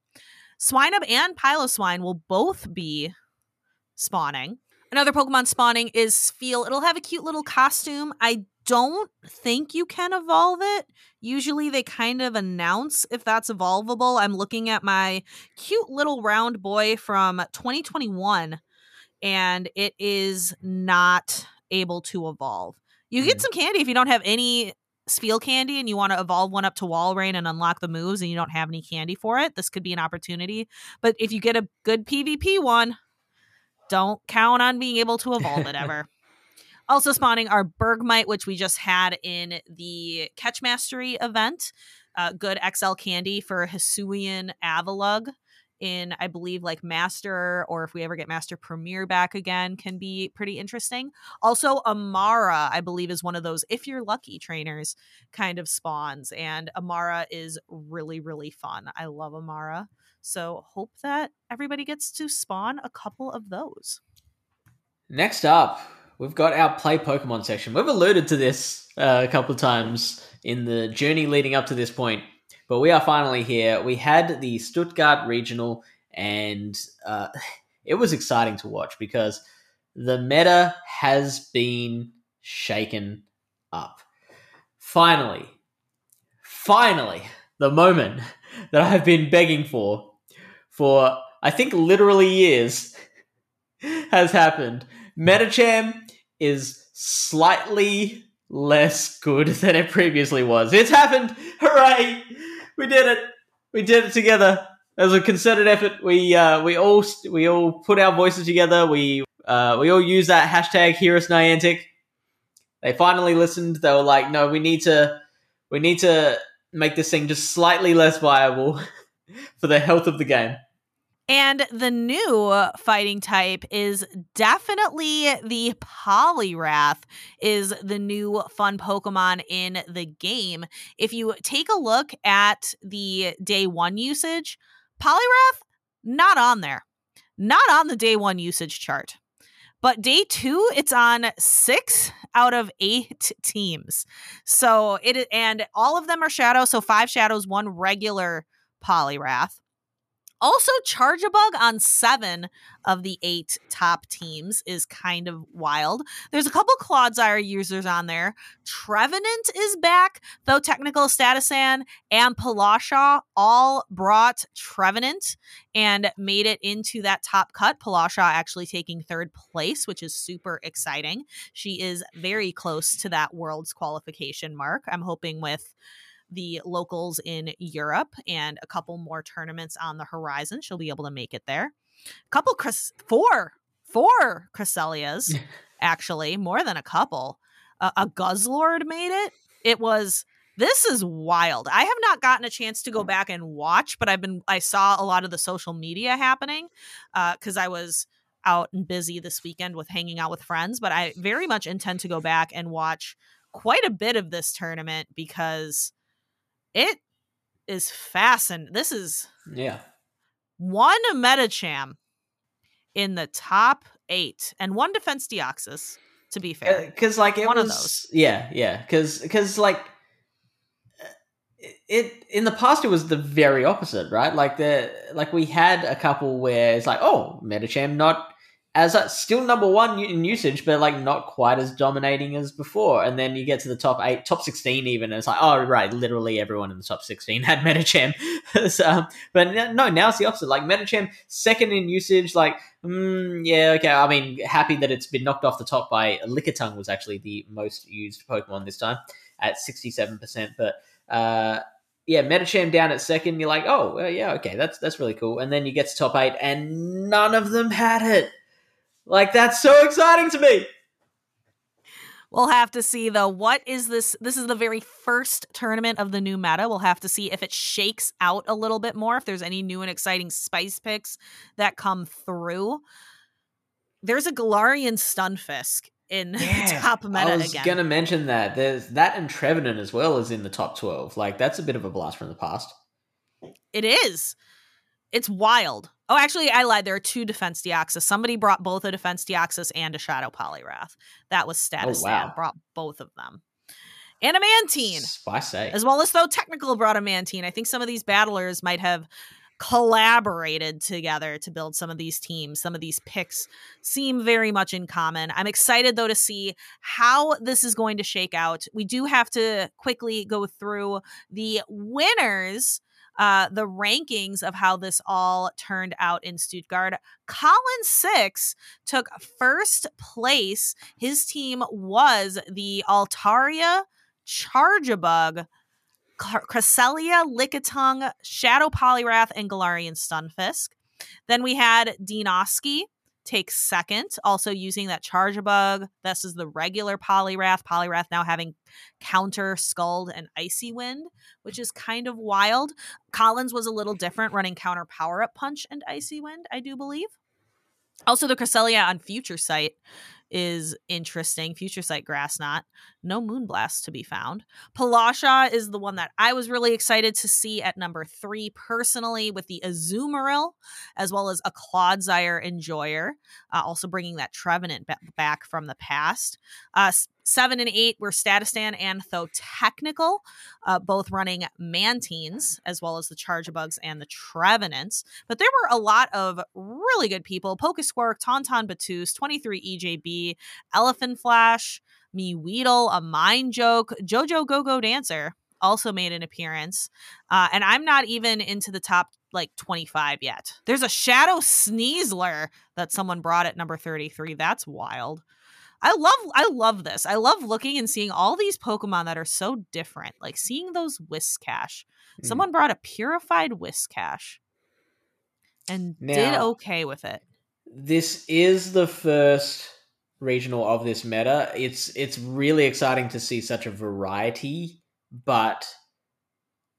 Swinub and Piloswine will both be spawning. Another Pokemon spawning is Spheal. It'll have a cute little costume. I don't think you can evolve it. Usually they kind of announce if that's evolvable. I'm looking at my cute little round boy from 2021 and it is not able to evolve. You get hmm. some candy if you don't have any Spheal candy and you want to evolve one up to Walrein and unlock the moves and you don't have any candy for it, this could be an opportunity. But if you get a good PvP one, don't count on being able to evolve it ever. also spawning our Bergmite, which we just had in the Catch Mastery event. Uh, good XL candy for Hisuian Avalugg in I believe like Master or if we ever get Master Premier back again can be pretty interesting. Also Amaura, I believe is one of those if you're lucky trainers kind of spawns and Amaura is really really fun. I love Amaura. So hope that everybody gets to spawn a couple of those. Next up, we've got our play Pokemon section. We've alluded to this uh, a couple of times in the journey leading up to this point. But we are finally here. We had the Stuttgart Regional, and uh, it was exciting to watch because the meta has been shaken up. Finally, finally, the moment that I've been begging for, for I think literally years, has happened. Medicham is slightly less good than it previously was. It's happened! Hooray! We did it. We did it together. As a concerted effort. We uh, we all we all put our voices together. We uh, we all use that hashtag Heroes Niantic. They finally listened. They were like, "No, we need to we need to make this thing just slightly less viable for the health of the game." And the new fighting type is definitely the Poliwrath is the new fun Pokemon in the game. If you take a look at the day 1 usage, Poliwrath not on there. Not on the day 1 usage chart. But day 2 it's on 6 out of 8 teams. So it and all of them are shadow, so 5 shadows, one regular Poliwrath. Also, Charjabug on seven of the eight top teams is kind of wild. There's a couple Clodsire users on there. Trevenant is back, though Technical Statisan and Palasha all brought Trevenant and made it into that top cut. Palasha actually taking third place, which is super exciting. She is very close to that world's qualification mark. I'm hoping with the locals in Europe and a couple more tournaments on the horizon. She'll be able to make it there. A couple, Chris, four, four Cresselias, actually, more than a couple. Uh, a Guzzlord made it. It was this is wild. I have not gotten a chance to go back and watch, but I've been I saw a lot of the social media happening because uh, I was out and busy this weekend with hanging out with friends. But I very much intend to go back and watch quite a bit of this tournament because it is fascinating. This is yeah one Medicham in the top eight and one defense Deoxys. To be uh, fair, because like it One was, of those. yeah, yeah, because because like uh, it in the past it was the very opposite, right? Like the like we had a couple where it's like, oh, Medicham not as a, still number one in usage, but like not quite as dominating as before. And then you get to the top eight, top sixteen, even, and it's like, oh, right, literally everyone in the top sixteen had Medicham. so, but no, now it's the opposite. Like Medicham, second in usage. Like, mm, yeah, okay. I mean, happy that it's been knocked off the top by Lickitung was actually the most used Pokemon this time at sixty-seven percent, but. Uh, yeah, Medicham down at second. You're like, oh, yeah, okay, that's that's really cool. And then you get to top eight, and none of them had it. Like that's so exciting to me. We'll have to see though. What is this? This is the very first tournament of the new meta. We'll have to see if it shakes out a little bit more, if there's any new and exciting spice picks that come through. There's a Galarian Stunfisk in Yeah, top meta I was again. gonna mention that. There's that and Trevenant as well is in the top twelve. Like that's a bit of a blast from the past. It is. It's wild. Oh, actually, I lied. There are two defense Deoxys. Somebody brought both a defense Deoxys and a Shadow Poliwrath. That was status. Oh, wow. Brought both of them. And a Mantine. Spice eh? as well as though technical brought a mantine i think some of these battlers might have collaborated together to build some of these teams some of these picks seem very much in common i'm excited though to see how this is going to shake out we do have to quickly go through the winners uh, the rankings of how this all turned out in Stuttgart. Colin6ix took first place. His team was the Altaria Charjabug, Car- Cresselia, Lickitung, Shadow Poliwrath, and Galarian Stunfisk. Then we had Dinoski take second, also using that Charjabug. This is the regular Poliwrath. Poliwrath now having counter Scald and Icy Wind, which is kind of wild. Collins was a little different, running counter Power Up Punch and Icy Wind, I do believe. Also, the Cresselia on Future Sight is interesting. Future Sight Grass Knot. No Moonblast to be found. Palasha is the one that I was really excited to see at number three personally with the Azumarill, as well as a Clodsire Enjoyer, uh, also bringing that Trevenant ba- back from the past. Uh, seven and eight were Statistan and Though Technical, uh, both running Mantines, as well as the Charjabugs and the Trevenants. But there were a lot of really good people. Pokesquirk, Tauntaun Batus, 23 EJB, Elephant Flash, Me Weedle, a Mind Joke, Jojo Go Go Dancer also made an appearance. Uh, and I'm not even into the top like 25 yet. There's a Shadow Sneasler that someone brought at number 33. That's wild. I love I love this. I love looking and seeing all these Pokemon that are so different. Like seeing those Whiscash. Mm. Someone brought a purified Whiscash and did okay with it. This is the first regional of this meta. It's it's really exciting to see such a variety, but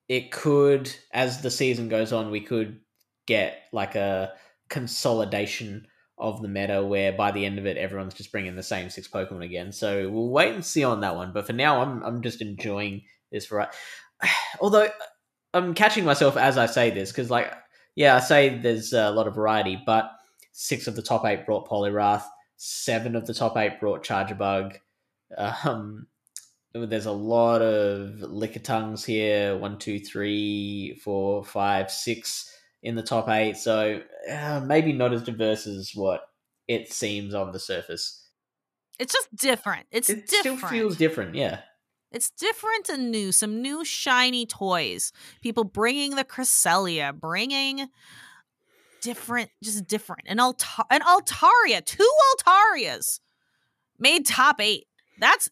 it could, as the season goes on, we could get like a consolidation of the meta where by the end of it everyone's just bringing the same six Pokemon again. So we'll wait and see on that one. But for now, I'm I'm just enjoying this variety. Although I'm catching myself as I say this because like yeah, I say there's a lot of variety, but six of the top eight brought Poliwrath, seven of the top eight brought Charjabug. Um, there's a lot of Lickitungs here. One, two, three, four, five, six in the top eight. So uh, maybe not as diverse as what it seems on the surface. It's just different. It's it different. still feels different, yeah. It's different and new. Some new shiny toys. People bringing the Cresselia, bringing different, just different. An Alta- an Altaria, two Altarias made top eight. That's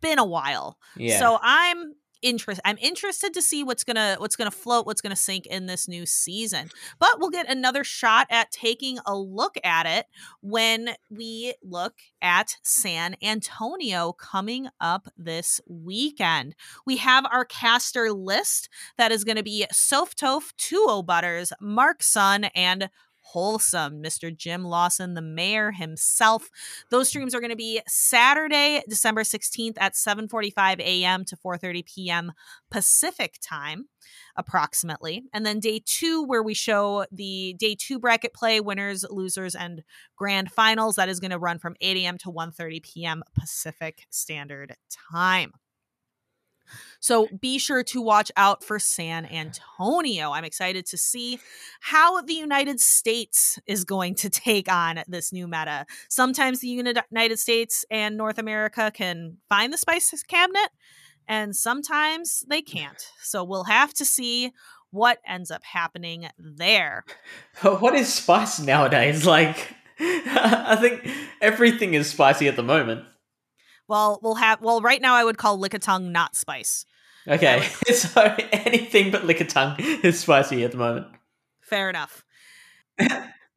been a while. Yeah. So I'm interested. I'm interested to see what's gonna what's gonna float, what's gonna sink in this new season. But we'll get another shot at taking a look at it when we look at San Antonio coming up this weekend. We have our caster list that is going to be Soph Toph, Tuo Butters, Mark Sun, and Wholesome, Mr. Jim Lawson, the mayor himself. Those mm. streams are going to be Saturday, December 16th at 7:45 a.m. to 4:30 p.m. Pacific time approximately. And then day 2 where we show the day 2 bracket play winners, losers and grand finals that is going to run from 8 a.m. to 1:30 p.m. Pacific Standard Time. So be sure to watch out for San Antonio. I'm excited to see how the United States is going to take on this new meta. Sometimes the United States and North America can find the spice cabinet, and sometimes they can't. So we'll have to see what ends up happening there. What is spice nowadays? Like, I think everything is spicy at the moment. Well, we'll have. Well, right now I would call Lickitung not spice. Okay, so anything but Lickitung is spicy at the moment. Fair enough.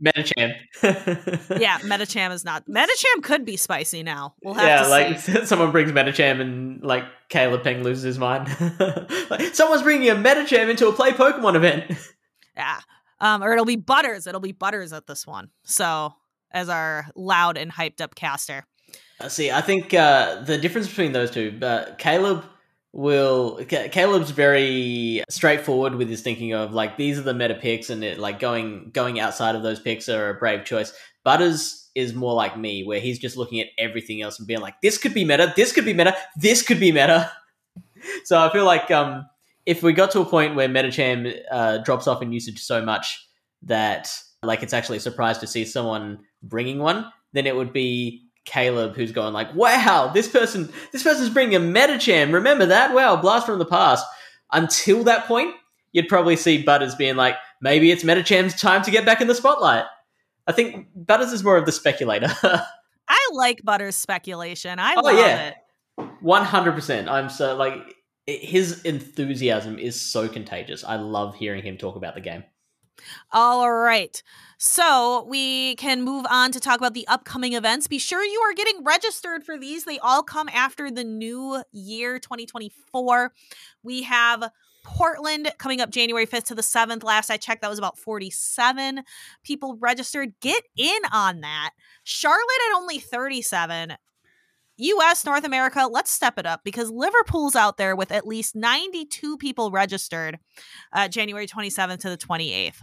Medicham. yeah, Medicham is not. Medicham could be spicy now. We'll have yeah, like see. someone brings Medicham and like Caleb Peng loses his mind. like, someone's bringing a Medicham into a play Pokemon event. Yeah. Um, or it'll be Butters. It'll be Butters at this one. So as our loud and hyped up caster. See, I think uh, the difference between those two, uh, Caleb will Caleb's very straightforward with his thinking of like these are the meta picks and it like going going outside of those picks are a brave choice. Butters is more like me where he's just looking at everything else and being like this could be meta, this could be meta, this could be meta. so I feel like um if we got to a point where Medicham uh, drops off in usage so much that like it's actually a surprise to see someone bringing one, then it would be Caleb who's going like, "Wow, this person, this person's bringing a Medicham. Remember that? Wow, blast from the past." Until that point, you'd probably see Butters being like, "Maybe it's Medicham's time to get back in the spotlight." I think Butters is more of the speculator. I like Butters speculation. I Oh, love yeah. it. One hundred percent. I'm so like his enthusiasm is so contagious. I love hearing him talk about the game. All right. So we can move on to talk about the upcoming events. Be sure you are getting registered for these. They all come after the new year 2024. We have Portland coming up January 5th to the 7th. Last I checked, that was about 47 people registered. Get in on that. Charlotte at only 37. US, North America, let's step it up because Liverpool's out there with at least 92 people registered uh, January 27th to the 28th.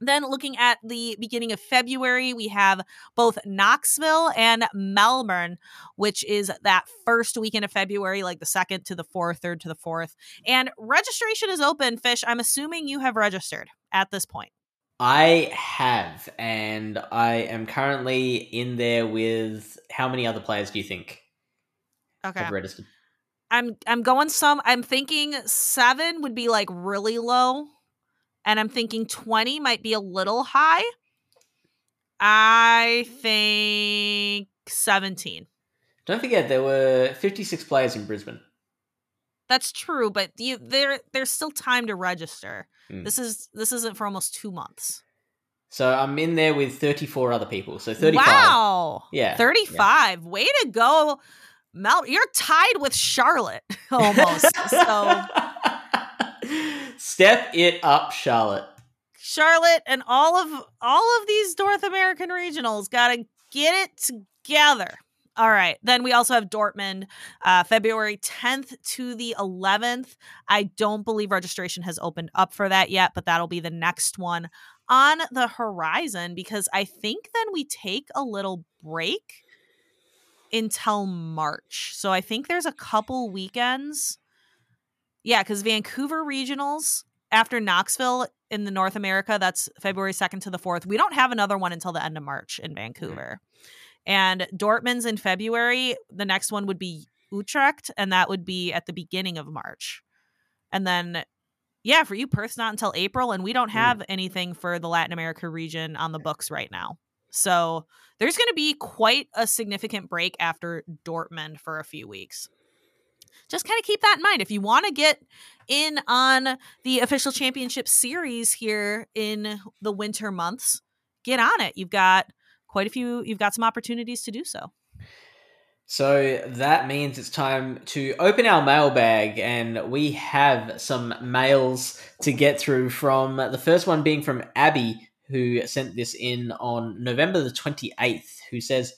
Then, looking at the beginning of February, we have both Knoxville and Melbourne, which is that first weekend of February, like the second to the fourth, third to the fourth. And registration is open, Fish. I'm assuming you have registered at this point. I have, and I am currently in there with how many other players do you think Okay. have registered? I'm I'm going some I'm thinking 7 would be like really low and I'm thinking 20 might be a little high. I think 17. Don't forget there were 56 players in Brisbane. That's true, but you there there's still time to register. Mm. This is this isn't for almost 2 months. So I'm in there with 34 other people. So 35. Wow. Yeah. 35. Way to go. Mel, you're tied with Charlotte almost. so Step it up, Charlotte. Charlotte and all of all of these North American regionals got to get it together. All right. Then we also have Dortmund, uh, February 10th to the 11th. I don't believe registration has opened up for that yet, but that'll be the next one on the horizon because I think then we take a little break until March. So I think there's a couple weekends. Yeah, because Vancouver regionals after Knoxville in the North America, that's February 2nd to the 4th. We don't have another one until the end of March in Vancouver. And Dortmund's in February. The next one would be Utrecht, and that would be at the beginning of March. And then, yeah, for you, Perth's not until April, and we don't mm. have anything for the Latin America region on the books right now. So there's going to be quite a significant break after Dortmund for a few weeks. Just kind of keep that in mind. If you want to get in on the official championship series here in the winter months, get on it. You've got quite a few, you've got some opportunities to do so. So that means it's time to open our mailbag, and we have some mails to get through. From the first one being from Abby, who sent this in on November the 28th, who says,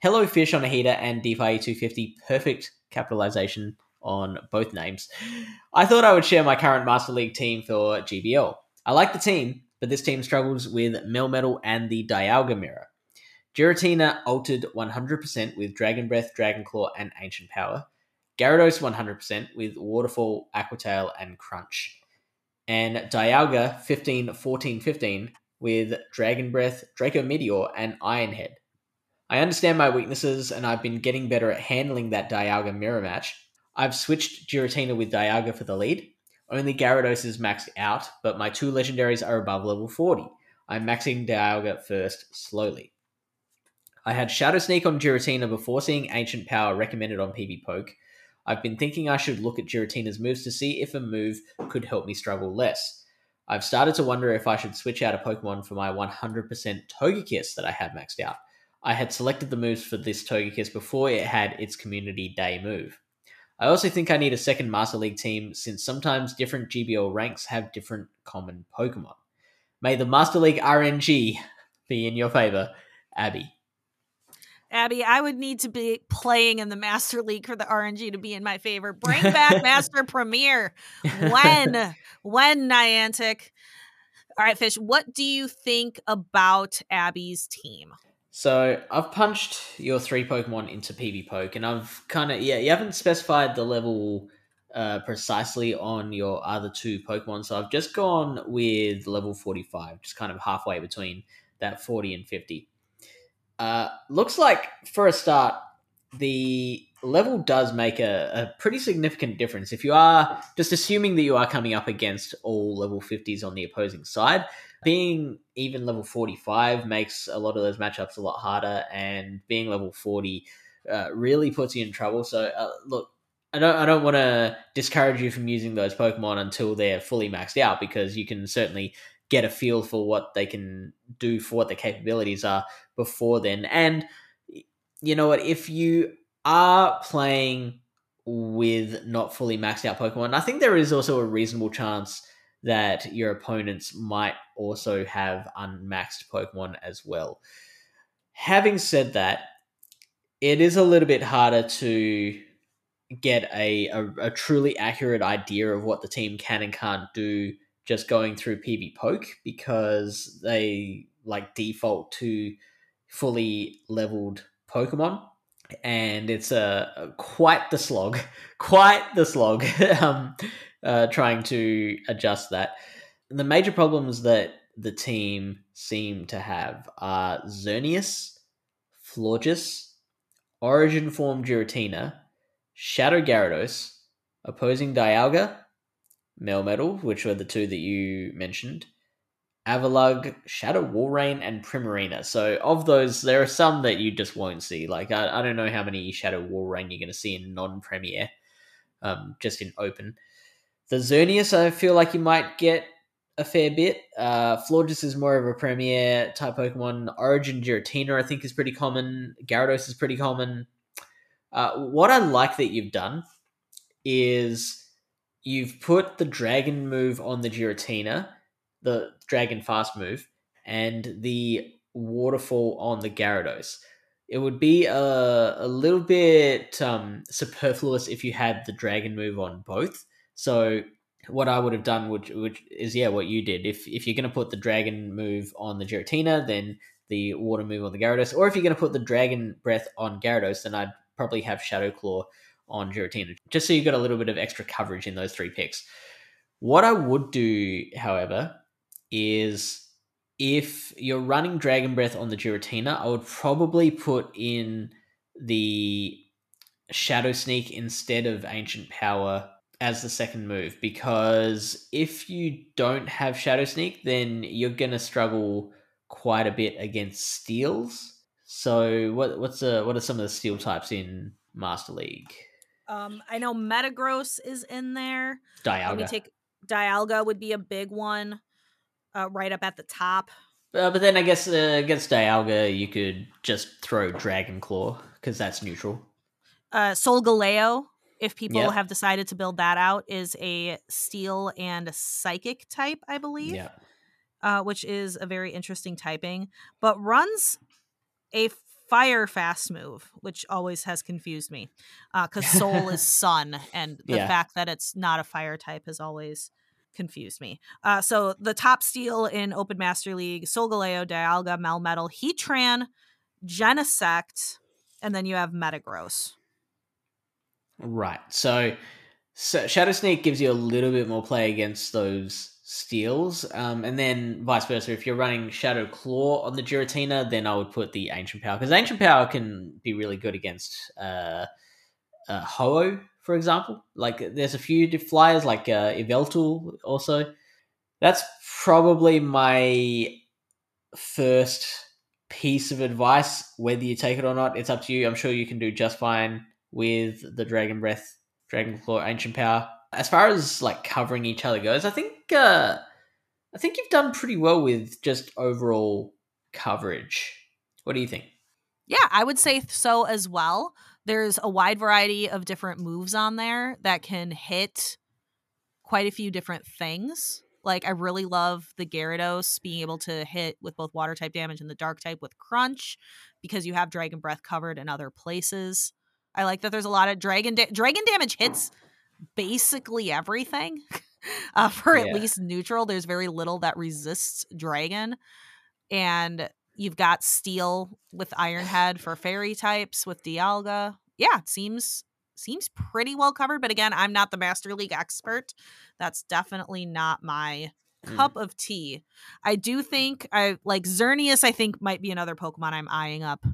Hello, Fish on a heater and DPhiE 250. Perfect capitalization on both names. I thought I would share my current Master League team for GBL. I like the team, but this team struggles with Melmetal and the Dialga Mirror. Giratina altered 100% with Dragon Breath, Dragon Claw, and Ancient Power. Gyarados 100% with Waterfall, Aquatail, and Crunch. And Dialga 15, 14, 15 with Dragon Breath, Draco Meteor, and Iron Head. I understand my weaknesses and I've been getting better at handling that Dialga mirror match. I've switched Giratina with Dialga for the lead. Only Gyarados is maxed out, but my two legendaries are above level 40. I'm maxing Dialga first slowly. I had Shadow Sneak on Giratina before seeing Ancient Power recommended on PvPoke. I've been thinking I should look at Giratina's moves to see if a move could help me struggle less. I've started to wonder if I should switch out a Pokemon for my 100% Togekiss that I have maxed out. I had selected the moves for this Togekiss before it had its Community Day move. I also think I need a second Master League team since sometimes different GBL ranks have different common Pokemon. May the Master League RNG be in your favor, Abby. Abby, I would need to be playing in the Master League for the RNG to be in my favor. Bring back Master Premier. When? when, Niantic? All right, Fish, what do you think about Abby's team? So I've punched your three Pokemon into PvPoke, and I've kind of yeah, you haven't specified the level uh, precisely on your other two Pokemon, so I've just gone with level forty-five, just kind of halfway between that forty and fifty. Uh, looks like for a start, the level does make a, a pretty significant difference. If you are just assuming that you are coming up against all level 50s on the opposing side, being even level 45 makes a lot of those matchups a lot harder, and being level 40 uh, really puts you in trouble. So, uh, look, I don't, I don't want to discourage you from using those Pokemon until they're fully maxed out because you can certainly get a feel for what they can do for what their capabilities are before then. And you know what? If you are playing with not fully maxed out Pokemon, I think there is also a reasonable chance that your opponents might also have unmaxed Pokemon as well. Having said that, it is a little bit harder to get a, a, a, truly accurate idea of what the team can and can't do just going through PvPoke because they like default to fully leveled Pokemon, and it's a, a quite the slog, quite the slog. um, uh, trying to adjust that. The major problems that the team seem to have are Xerneas, Florges, Origin Form Giratina, Shadow Gyarados, opposing Dialga, Melmetal, which were the two that you mentioned, Avalugg, Shadow Walrein, and Primarina. So of those, there are some that you just won't see. Like I, I don't know how many Shadow Walrein you're going to see in non-premiere, um, just in open. The Xerneas, I feel like you might get a fair bit. Uh, Florges is more of a premiere type Pokemon. Origin Giratina, I think, is pretty common. Gyarados is pretty common. Uh, what I like that you've done is you've put the dragon move on the Giratina, the dragon fast move, and the waterfall on the Gyarados. It would be a, a little bit um, superfluous if you had the dragon move on both. So what I would have done, which, which is yeah, what you did. If if you're going to put the dragon move on the Giratina, then the water move on the Gyarados, or if you're going to put the dragon breath on Gyarados, then I'd probably have Shadow Claw on Giratina, just so you've got a little bit of extra coverage in those three picks. What I would do, however, is if you're running Dragon Breath on the Giratina, I would probably put in the Shadow Sneak instead of Ancient Power as the second move because if you don't have Shadow Sneak, then you're gonna struggle quite a bit against steels. So what what's the what are some of the steel types in Master League? Um, I know Metagross is in there. Dialga. Let me take Dialga would be a big one, uh, right up at the top. Uh, but then I guess uh, against Dialga, you could just throw Dragon Claw because that's neutral. Uh, Solgaleo, if people yep. have decided to build that out, is a steel and a psychic type, I believe. Yeah. uh, which is a very interesting typing, but runs a fire fast move, which always has confused me because uh, Soul is sun, and the yeah. fact that it's not a fire type has always confused me. Uh, so the top steel in Open Master League: Solgaleo, Dialga, Melmetal, Heatran, Genesect, and then you have Metagross. Right. So, so Shadow Sneak gives you a little bit more play against those steels. Um, and then vice versa, if you're running Shadow Claw on the Giratina, then I would put the Ancient Power because Ancient Power can be really good against uh, uh, Ho-Oh, for example. Like there's a few flyers like uh, Yveltal also. That's probably my first piece of advice. Whether you take it or not, it's up to you. I'm sure you can do just fine with the Dragon Breath, Dragon Claw, Ancient Power as far as like covering each other goes, I think uh, I think you've done pretty well with just overall coverage. What do you think? Yeah, I would say so as well. There's a wide variety of different moves on there that can hit quite a few different things. Like I really love the Gyarados being able to hit with both water type damage and the dark type with crunch because you have dragon breath covered in other places. I like that there's a lot of dragon da- dragon damage hits basically everything. uh, for at least neutral, there's very little that resists dragon. And you've got steel with Iron Head for fairy types with Dialga. Yeah, it seems seems pretty well covered. But again, I'm not the Master League expert. That's definitely not my mm. cup of tea. I do think I like Xerneas, I think might be another Pokemon I'm eyeing up.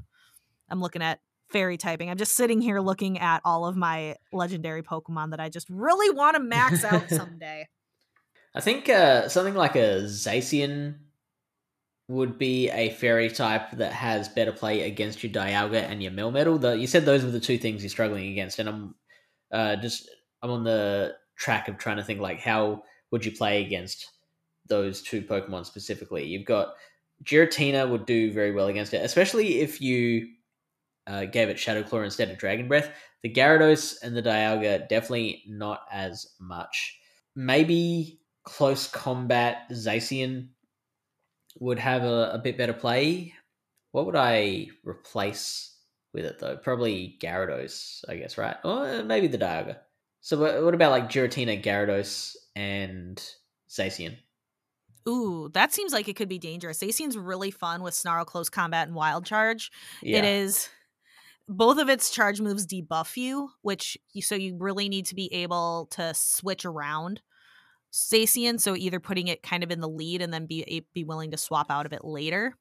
I'm looking at fairy typing. I'm just sitting here looking at all of my legendary Pokemon that I just really want to max out someday. I think uh, something like a Zacian would be a fairy type that has better play against your Dialga and your Melmetal. The, you said those were the two things you're struggling against, and I'm uh, just I'm on the track of trying to think like how would you play against those two Pokemon specifically. You've got Giratina would do very well against it, especially if you uh, gave it Shadow Claw instead of Dragon Breath. The Gyarados and the Dialga definitely not as much. Maybe close combat Zacian would have a, a bit better play. What would I replace with it though? Probably Gyarados, I guess, right? Or uh, maybe the Dialga. So what about like Giratina, Gyarados, and Zacian? Ooh, that seems like it could be dangerous. Zacian's really fun with Snarl, Close Combat, and Wild Charge. Yeah. It is both of its charge moves debuff you, which you, so you really need to be able to switch around Zacian. So either putting it kind of in the lead and then be be willing to swap out of it later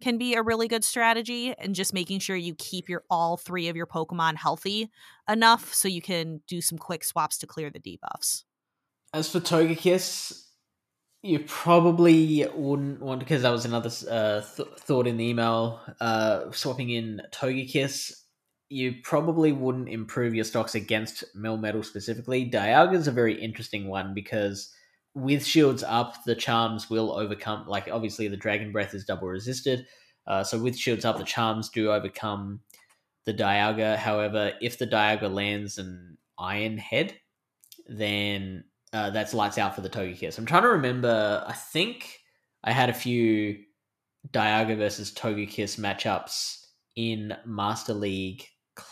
can be a really good strategy and just making sure you keep your all three of your pokemon healthy enough so you can do some quick swaps to clear the debuffs as for togekiss you probably wouldn't want because that was another uh, th- thought in the email. Uh, swapping in Togekiss, you probably wouldn't improve your stocks against mill Melmetal specifically. Dialga is a very interesting one because with shields up, the charms will overcome. Like obviously, the Dragon Breath is double resisted, uh, so with shields up, the charms do overcome the Dialga. However, if the Dialga lands an Iron Head, then uh, that's lights out for the Togekiss. I'm trying to remember. I think I had a few Dialga versus Togekiss matchups in Master League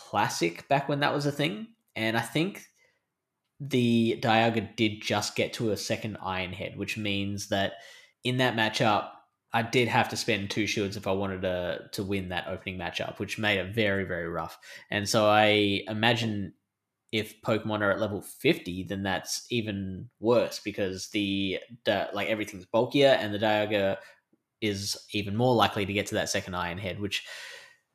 Classic back when that was a thing, and I think the Dialga did just get to a second Iron Head, which means that in that matchup, I did have to spend two shields if I wanted to to win that opening matchup, which made it very very rough. And so I imagine if Pokemon are at level 50, then that's even worse because the, the like everything's bulkier and the Dialga is even more likely to get to that second Iron Head, which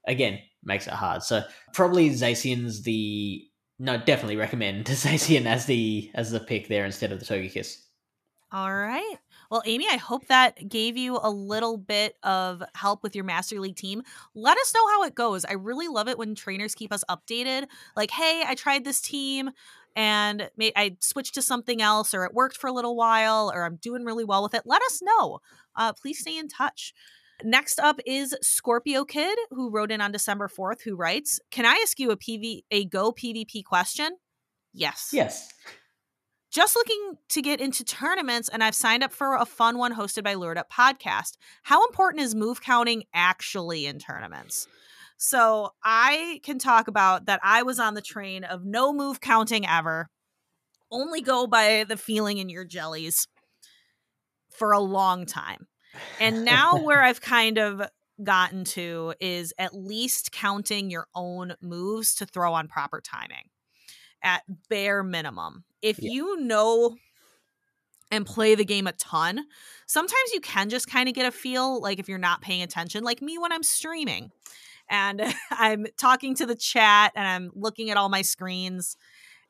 again makes it hard. So probably Zacian's the no, definitely recommend Zacian as the as the pick there instead of the Togekiss. All right. Well, Amy, I hope that gave you a little bit of help with your Master League team. Let us know how it goes. I really love it when trainers keep us updated. Like, hey, I tried this team and I switched to something else, or it worked for a little while, or I'm doing really well with it. Let us know. Uh, please stay in touch. Next up is Scorpio Kid, who wrote in on December 4th, who writes, Can I ask you a PV a Go PvP question? Yes. Yes. just looking to get into tournaments and I've signed up for a fun one hosted by Lured Up Podcast. How important is move counting actually in tournaments? So I can talk about that I was on the train of no move counting ever. Only go by the feeling in your jellies for a long time. And now where I've kind of gotten to is at least counting your own moves to throw on proper timing at bare minimum. If yeah. you know and play the game a ton, sometimes you can just kind of get a feel like if you're not paying attention, like me when I'm streaming and I'm talking to the chat and I'm looking at all my screens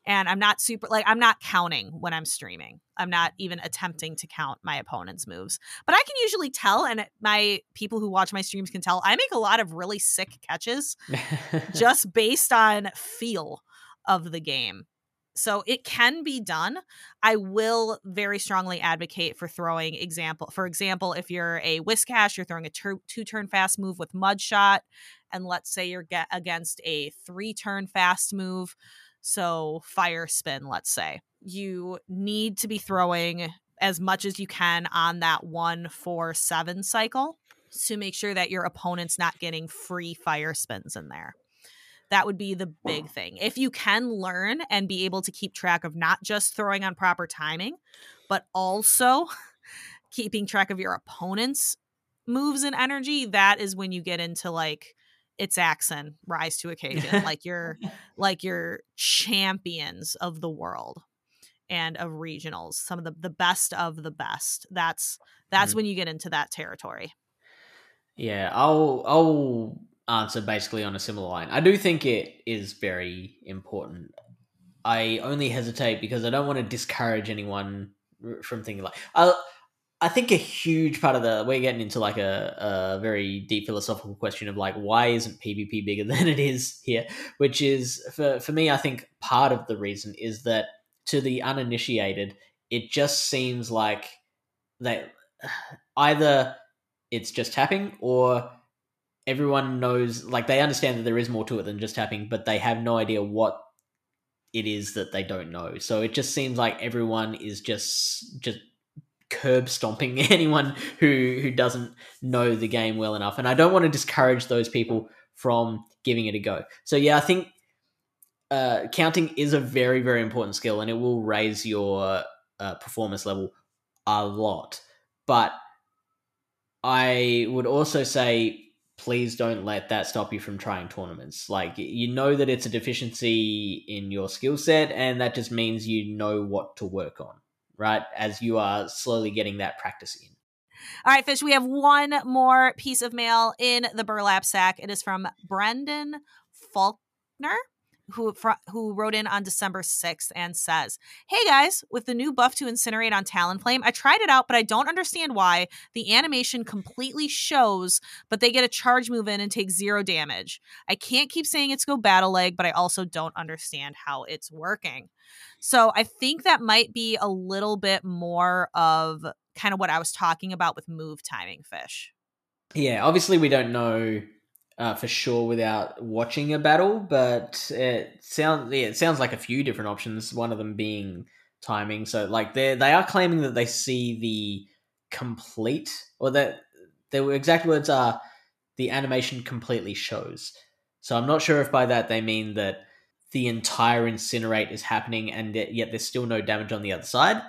and I'm not super like I'm not counting when I'm streaming. I'm not even attempting to count my opponent's moves. But I can usually tell and my people who watch my streams can tell I make a lot of really sick catches just based on feel of the game. So it can be done. I will very strongly advocate for throwing example. For example, if you're a Whiscash, you're throwing a ter- two turn fast move with Mud Shot, and let's say you're get against a three turn fast move so, fire spin, let's say. You need to be throwing as much as you can on that one, four, seven cycle to make sure that your opponent's not getting free fire spins in there. That would be the big thing. If you can learn and be able to keep track of not just throwing on proper timing, but also keeping track of your opponent's moves and energy, that is when you get into like it's Axon rise to occasion. like you're like you're champions of the world and of regionals, some of the the best of the best. That's that's mm. when you get into that territory. Yeah, I'll I'll answer basically on a similar line. I do think it is very important. I only hesitate because I don't want to discourage anyone from thinking like I I think a huge part of the we're getting into like a, a very deep philosophical question of like why isn't PvP bigger than it is here? Which is for for me, I think part of the reason is that to the uninitiated, it just seems like that either it's just tapping or everyone knows like they understand that there is more to it than just tapping, but they have no idea what it is that they don't know. So it just seems like everyone is just just curb stomping anyone who who doesn't know the game well enough. And I don't want to discourage those people from giving it a go. So yeah, I think uh, counting is a very very important skill, and it will raise your uh, performance level a lot. But I would also say please don't let that stop you from trying tournaments. Like you know that it's a deficiency in your skill set, and that just means you know what to work on right? As you are slowly getting that practice in. All right, Fish, we have one more piece of mail in the burlap sack. It is from Brendan Faulkner who who wrote in on December 6th and says, "Hey guys, with the new buff to incinerate on Talonflame, I tried it out, but I don't understand why the animation completely shows, but they get a charge move in and take zero damage. I can't keep saying it's go battle leg, but I also don't understand how it's working." So, I think that might be a little bit more of kind of what I was talking about with move timing fish. Yeah, obviously we don't know uh, for sure without watching a battle, but it sounds yeah, it sounds like a few different options. One of them being timing. So like they they are claiming that they see the complete or that their exact words are the animation completely shows. So I'm not sure if by that they mean that the entire incinerate is happening and yet there's still no damage on the other side.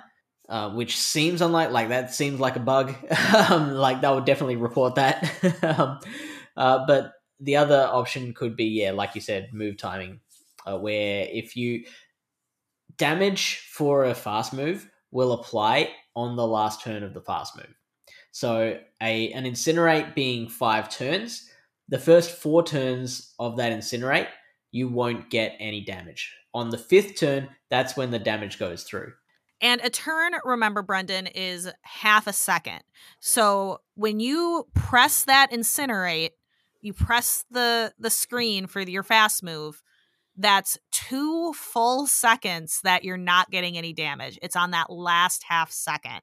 Uh, which seems unlike like that seems like a bug. um, like they would definitely report that. um, uh, but the other option could be, yeah, like you said, move timing, uh, where if you damage for a fast move will apply on the last turn of the fast move. So a an incinerate being five turns, the first four turns of that incinerate, you won't get any damage. On the fifth turn, that's when the damage goes through. And a turn, remember, Brendan, is half a second. So when you press that incinerate, you press the the screen for your fast move that's two full seconds that you're not getting any damage. It's on that last half second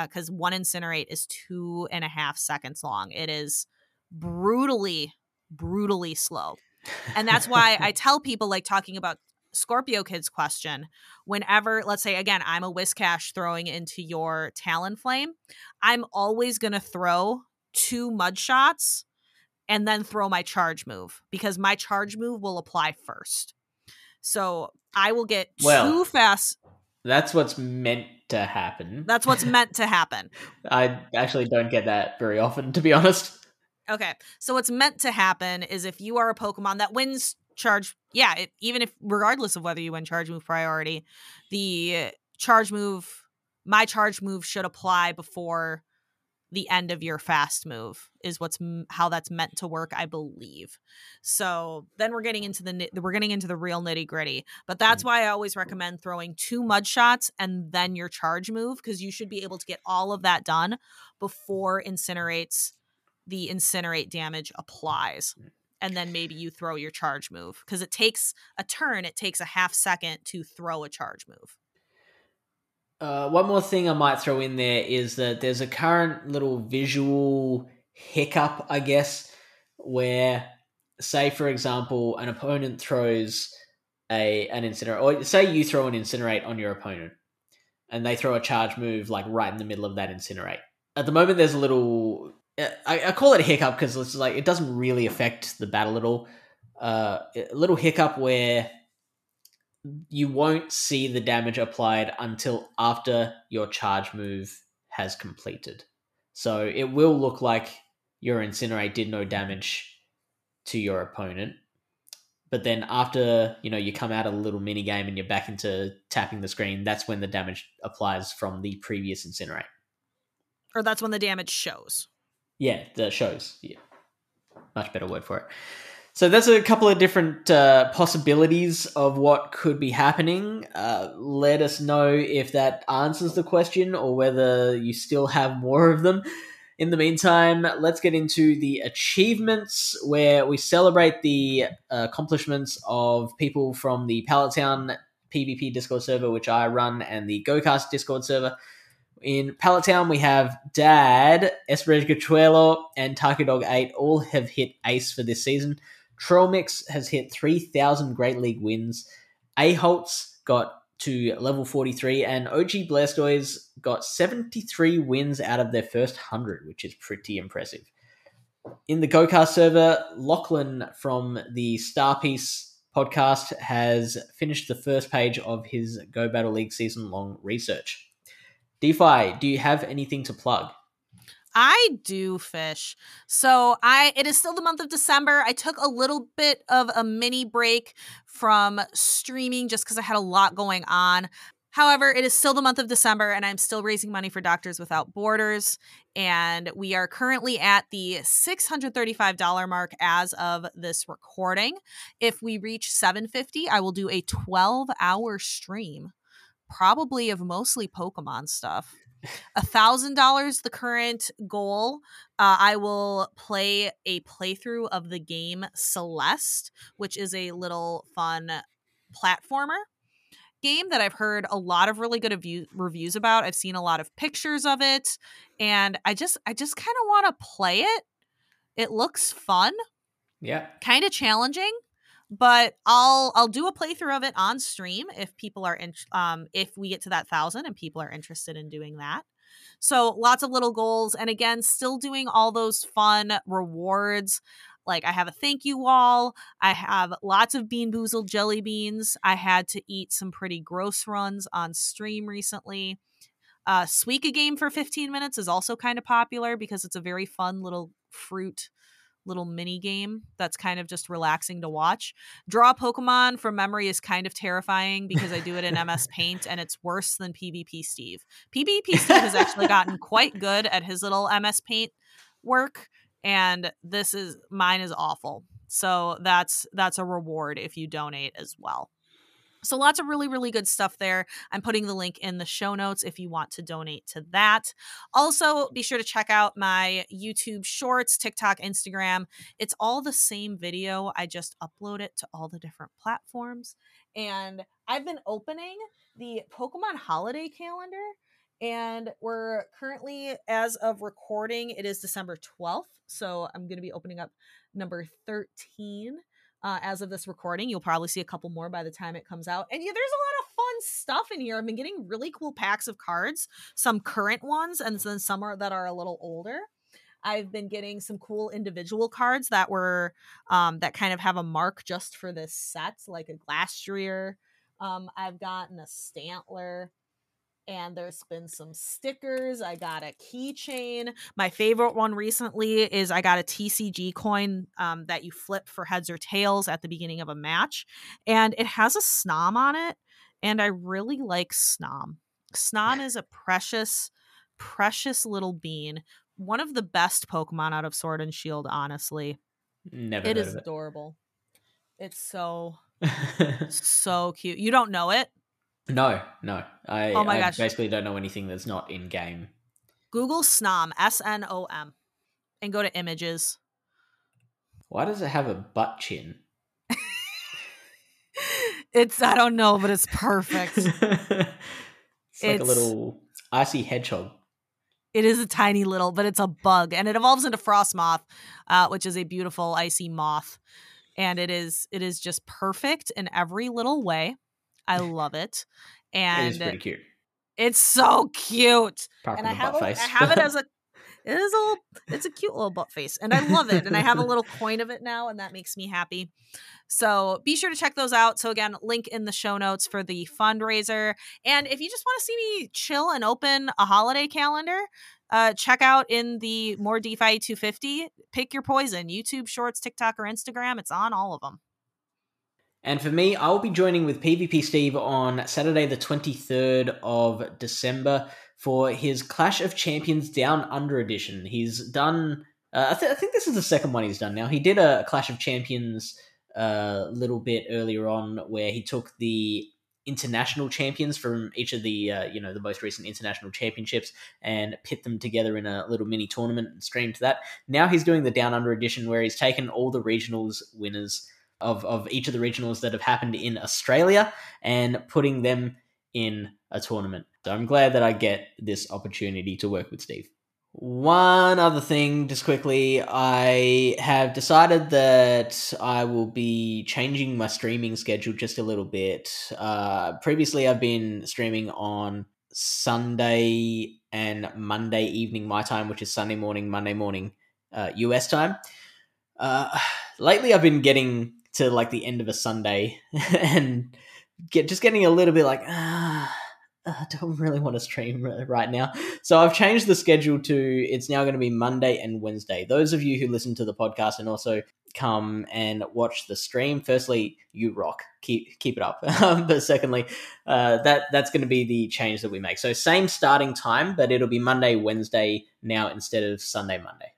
because uh, one incinerate is two and a half seconds long. It is brutally brutally slow. And that's why i tell people like talking about Scorpio Kids question, whenever, let's say, again, I'm a Whiscash throwing into your Talonflame, I'm always going to throw two mud shots and then throw my charge move because my charge move will apply first. So I will get Well- too fast. That's what's meant to happen. That's what's meant to happen. I actually don't get that very often, to be honest. Okay. So what's meant to happen is if you are a Pokemon that wins charge, yeah, it, even if regardless of whether you win charge move priority, the charge move, my charge move should apply before the end of your fast move is what's m- how that's meant to work i believe. So then we're getting into the we're getting into the real nitty gritty but that's mm-hmm. why i always recommend throwing two mud shots and then your charge move because you should be able to get all of that done before incinerates the incinerate damage applies mm. and then maybe you throw your charge move because it takes a turn it takes a half second to throw a charge move Uh, one more thing I might throw in there is that there's a current little visual hiccup, I guess, where, say, for example, an opponent throws a an incinerate, or say you throw an incinerate on your opponent, and they throw a charge move like right in the middle of that incinerate. At the moment, there's a little. uh, I, I call it a hiccup because it's like it doesn't really affect the battle at all. Uh, a little hiccup where you won't see the damage applied until after your charge move has completed. So it will look like your incinerate did no damage to your opponent. But then after, you know, you come out of the little mini game and you're back into tapping the screen, that's when the damage applies from the previous incinerate. or that's when the damage shows Yeah, the shows. Yeah. Much better word for it. So there's a couple of different uh, possibilities of what could be happening. Uh, let us know if that answers the question or whether you still have more of them. In the meantime, let's get into the achievements where we celebrate the uh, accomplishments of people from the Pallet Town PvP Discord server, which I run, and the GoCast Discord server. In Pallet Town, we have Dad, Sregachuelo, and Dog 8 all have hit ace for this season. Trelmix has hit 3,000 Great League wins. Aholtz got to level 43, and OG Blastoise got 73 wins out of their first 100, which is pretty impressive. In the GoCast server, Lachlan from the Star Piece podcast has finished the first page of his Go Battle League season long research. DPhiE, do you have anything to plug? I do fish. So I it is still the month of December. I took a little bit of a mini break from streaming just cuz I had a lot going on. However, it is still the month of December and I'm still raising money for Doctors Without Borders and we are currently at the $635 mark as of this recording. If we reach 750, I will do a 12-hour stream probably of mostly Pokemon stuff a thousand dollars the current goal uh, i will play a playthrough of the game celeste which is a little fun platformer game that i've heard a lot of really good review- reviews about. I've seen a lot of pictures of it and i just i just kind of want to play it. It looks fun. Yeah. kind of challenging but i'll i'll do a playthrough of it on stream if people are in um if we get to that thousand and people are interested in doing that. So lots of little goals and again still doing all those fun rewards like i have a thank you wall i have lots of BeanBoozled jelly beans i had to eat some pretty gross runs on stream recently. Uh Suika game for 15 minutes is also kind of popular because it's a very fun little fruit little mini game that's kind of just relaxing to watch. Draw Pokemon from memory is kind of terrifying because I do it in MS Paint and it's worse than PvP Steve. PvP Steve has actually gotten quite good at his little MS Paint work and this is mine is awful. So that's that's a reward if you donate as well. So lots of really, really good stuff there. I'm putting the link in the show notes if you want to donate to that. Also, be sure to check out my YouTube shorts, TikTok, Instagram. It's all the same video. I just upload it to all the different platforms. And I've been opening the Pokemon holiday calendar. And we're currently, as of recording, it is December 12th. So I'm going to be opening up number 13 uh, as of this recording. You'll probably see a couple more by the time it comes out. And yeah, there's a lot of fun stuff in here. I've been getting really cool packs of cards, some current ones, and then some are that are a little older. I've been getting some cool individual cards that were um, that kind of have a mark just for this set, like a Glastrier. Um, I've gotten a Stantler and there's been some stickers. I got a keychain. My favorite one recently is I got a TCG coin um, that you flip for heads or tails at the beginning of a match, and it has a Snom on it, and I really like Snom. Snom is a precious, precious little bean. One of the best Pokemon out of Sword and Shield, honestly. Never. It is it. adorable. It's so so cute. You don't know it? No, no. I, Oh my I gosh. basically don't know anything that's not in game. Google Snom, S N O M, and go to images. Why does it have a butt chin? It's I don't know, but it's perfect. it's like a little icy hedgehog. it is a tiny little, but it's a bug, and it evolves into Frosmoth, uh, which is a beautiful icy moth, and it is it is just perfect in every little way. I love it, it and is pretty cute. it's so cute. And I have a. I have it as a it is a little, it's a cute little butt face and I love it and I have a little coin of it now and that makes me happy. So be sure to check those out. So again, link in the show notes for the fundraiser. And if you just want to see me chill and open a holiday calendar, uh, check out in the more DPhiE 250. Pick your poison. YouTube Shorts, TikTok, or Instagram. It's on all of them. And for me, I'll be joining with PvP Steve on Saturday, the 23rd of December, for his Clash of Champions Down Under edition. He's done, uh, I, th- I think this is the second one he's done now. He did a Clash of Champions a little bit earlier on where he took the international champions from each of the uh, you know the most recent international championships and pit them together in a little mini tournament and streamed that now he's doing the down under edition where he's taken all the regionals winners of, of each of the regionals that have happened in Australia and putting them in a tournament. So I'm glad that I get this opportunity to work with Steve. One other thing, just quickly, I have decided that I will be changing my streaming schedule just a little bit. Uh, previously, I've been streaming on Sunday and Monday evening, my time, which is Sunday morning, Monday morning, uh, US time. Uh, lately, I've been getting to like the end of a Sunday and get just getting a little bit like ah. I don't really want to stream right now. So I've changed the schedule to it's now going to be Monday and Wednesday. Those of you who listen to the podcast and also come and watch the stream, firstly, you rock. Keep keep it up. Um, but secondly, uh, that that's going to be the change that we make. So same starting time, but it'll be Monday, Wednesday now instead of Sunday, Monday.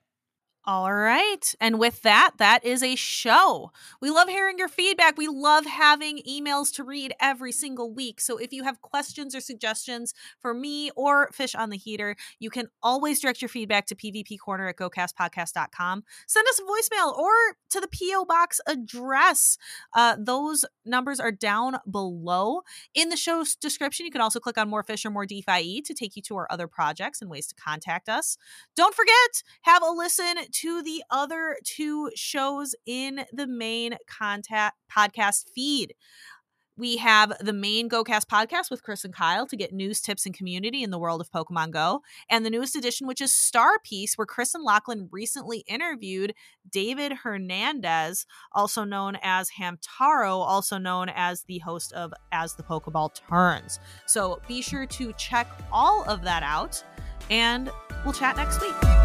All right. And with that, that is a show. We love hearing your feedback. We love having emails to read every single week. So if you have questions or suggestions for me or Fish on the Heater, you can always direct your feedback to pvpcorner at gocastpodcast.com. Send us a voicemail or to the P.O. Box address. Uh, those numbers are down below. In the show's description, you can also click on More Fish or More DPhiE to take you to our other projects and ways to contact us. Don't forget, have a listen to the other two shows in the main GoCast podcast feed. We have the main GoCast podcast with Chris and Kyle to get news, tips, and community in the world of Pokemon Go. And the newest edition, which is Star Piece, where Chris and Lachlan recently interviewed David Hernandez, also known as Hamtaro, also known as the host of As the Pokeball Turns. So be sure to check all of that out, and we'll chat next week.